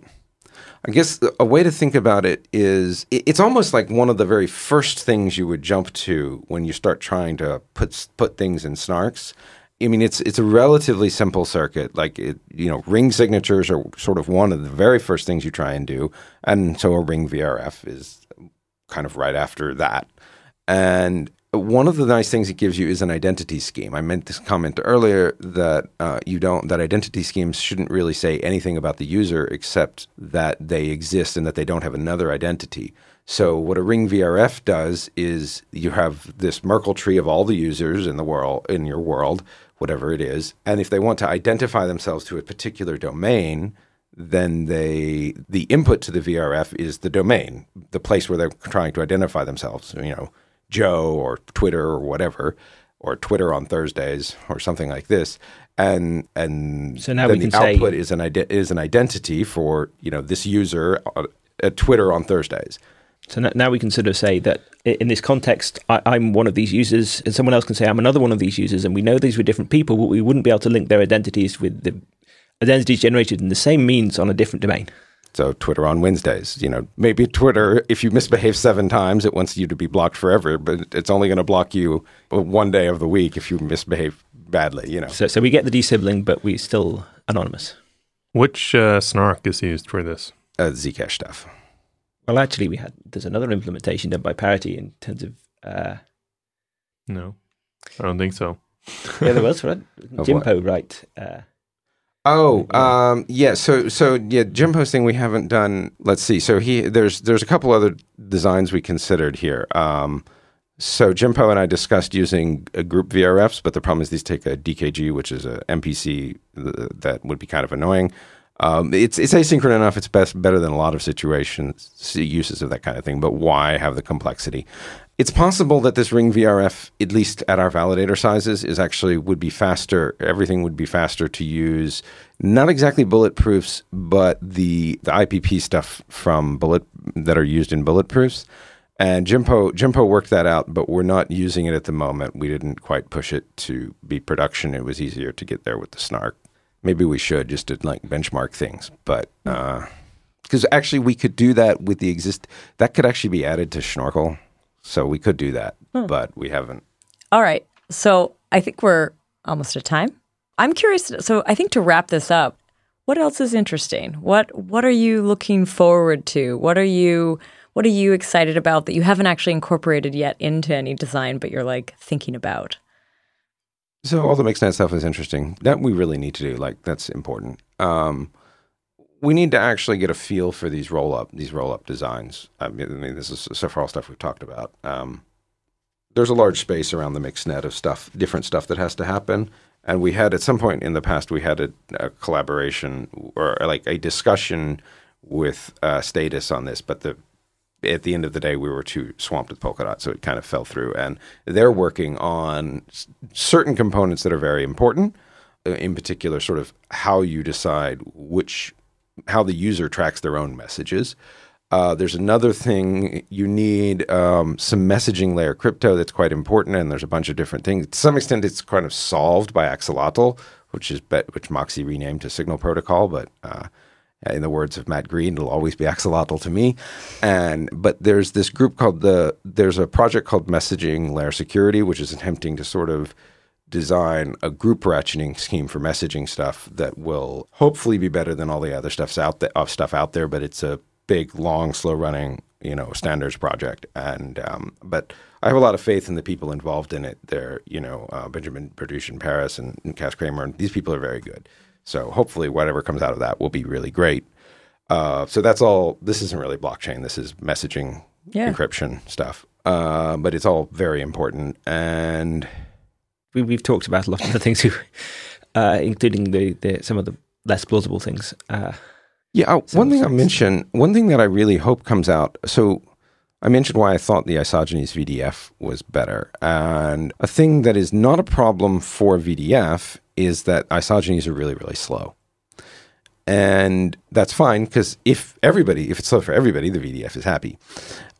I guess a way to think about it is it's almost like one of the very first things you would jump to when you start trying to put put things in snarks. I mean, it's it's a relatively simple circuit. Like it, you know, ring signatures are sort of one of the very first things you try and do, and so a ring VRF is kind of right after that. And one of the nice things it gives you is an identity scheme. I meant this comment earlier that uh, you don't that identity schemes shouldn't really say anything about the user except that they exist and that they don't have another identity. So what a ring VRF does is you have this Merkle tree of all the users in the world in your world, whatever it is, and if they want to identify themselves to a particular domain, then they the input to the VRF is the domain, the place where they're trying to identify themselves. You know, Joe or Twitter or whatever, or Twitter on Thursdays or something like this. And and So now then we the can say- output is an ide- is an identity for you know this user uh, at Twitter on Thursdays. So now we can sort of say that in this context, I, I'm one of these users, and someone else can say I'm another one of these users, and we know these were different people, but we wouldn't be able to link their identities with the identities generated in the same means on a different domain. So Twitter on Wednesdays, you know, maybe Twitter, if you misbehave seven times, it wants you to be blocked forever, but it's only going to block you one day of the week if you misbehave badly, you know. So, so we get the desibling, but we're still anonymous. Which uh, snark is used for this? Uh, Zcash stuff. Well, actually, we had there's another implementation done by Parity in terms of uh, No, I don't think so. yeah, there was right. (laughs) Of Jimpo, right? Uh, Oh, um, yeah. So, so yeah, Jim posting we haven't done. Let's see. So he there's there's a couple other designs we considered here. Um, so Jimpo and I discussed using a group VRFs, but the problem is these take a DKG, which is a MPC th- that would be kind of annoying. Um, it's it's asynchronous enough. It's best better than a lot of situations uses of that kind of thing. But why have the complexity? It's possible that this ring VRF, at least at our validator sizes, is actually would be faster. Everything would be faster to use. Not exactly bulletproofs, but the the IPP stuff from bullet that are used in bulletproofs. And Jimpo Jimpo worked that out, but we're not using it at the moment. We didn't quite push it to be production. It was easier to get there with the snark. Maybe we should just to like benchmark things, but uh, because actually we could do that with the exist. That could actually be added to Schnorrkel, so we could do that, but we haven't. All right. So I think we're almost at time. I'm curious. So I think to wrap this up, what else is interesting? What What are you looking forward to? What are you What are you excited about that you haven't actually incorporated yet into any design, but you're like thinking about? So all the mixnet stuff is interesting. That we really need to do. Like that's important. Um, we need to actually get a feel for these roll up these roll up designs. I mean, I mean this is so far all stuff we've talked about. Um, there's a large space around the mixnet of stuff, different stuff that has to happen. And we had at some point in the past we had a, a collaboration or like a discussion with uh, Status on this, but the at the end of the day, we were too swamped with Polkadot, so it kind of fell through. And they're working on s- certain components that are very important. uh, In particular, sort of how you decide which, how the user tracks their own messages. Uh, there's another thing you need um, some messaging layer crypto that's quite important, and there's a bunch of different things. To some extent, it's kind of solved by Axolotl, which is bet, which Moxie renamed to Signal Protocol, but uh, in the words of Matt Green, it'll always be axolotl to me. And but there's this group called the there's a project called Messaging Layer Security, which is attempting to sort of design a group ratcheting scheme for messaging stuff that will hopefully be better than all the other stuffs out of stuff out there. But it's a big, long, slow running you know standards project. And um, but I have a lot of faith in the people involved in it. They're you know uh, Benjamin Beurdouche in Paris and, and Cas Cremers. And these people are very good. So hopefully, whatever comes out of that will be really great. Uh, so that's all. This isn't really blockchain. This is messaging Yeah. encryption stuff. Uh, but it's all very important. And we, we've talked about a lot of the things. We, uh, including the, the some of the less plausible things. Uh, Yeah, uh, one thing I sense. mention, one thing that I really hope comes out. So I mentioned why I thought the Isogenies VDF was better. And a thing that is not a problem for VDF is that isogenies are really, really slow. And that's fine because if everybody, if it's slow for everybody, the VDF is happy.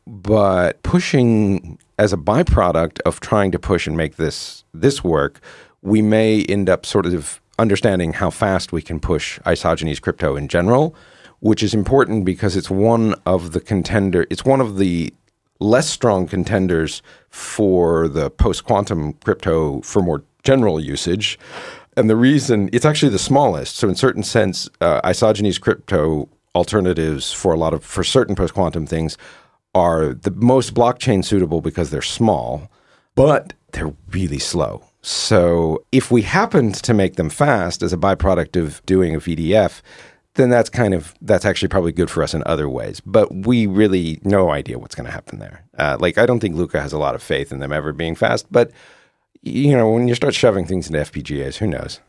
But pushing as a byproduct of trying to push and make this this work, we may end up sort of understanding how fast we can push isogeny crypto in general, which is important because it's one of the contender. It's one of the less strong contenders for the post quantum crypto for more general usage. And the reason it's actually the smallest. So in certain sense, uh, crypto alternatives for a lot of for certain post quantum things are the most blockchain suitable because they're small, but they're really slow. So if we happened to make them fast as a byproduct of doing a VDF, then that's kind of that's actually probably good for us in other ways. But we really no idea what's going to happen there. Uh, like I don't think Luca has a lot of faith in them ever being fast, but you know when you start shoving things into FPGAs, who knows?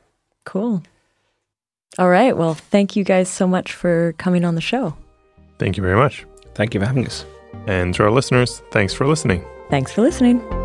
Cool. All right. Well, thank you guys so much for coming on the show. Thank you very much. thank you for having us. And to our listeners, thanks for listening. Thanks for listening.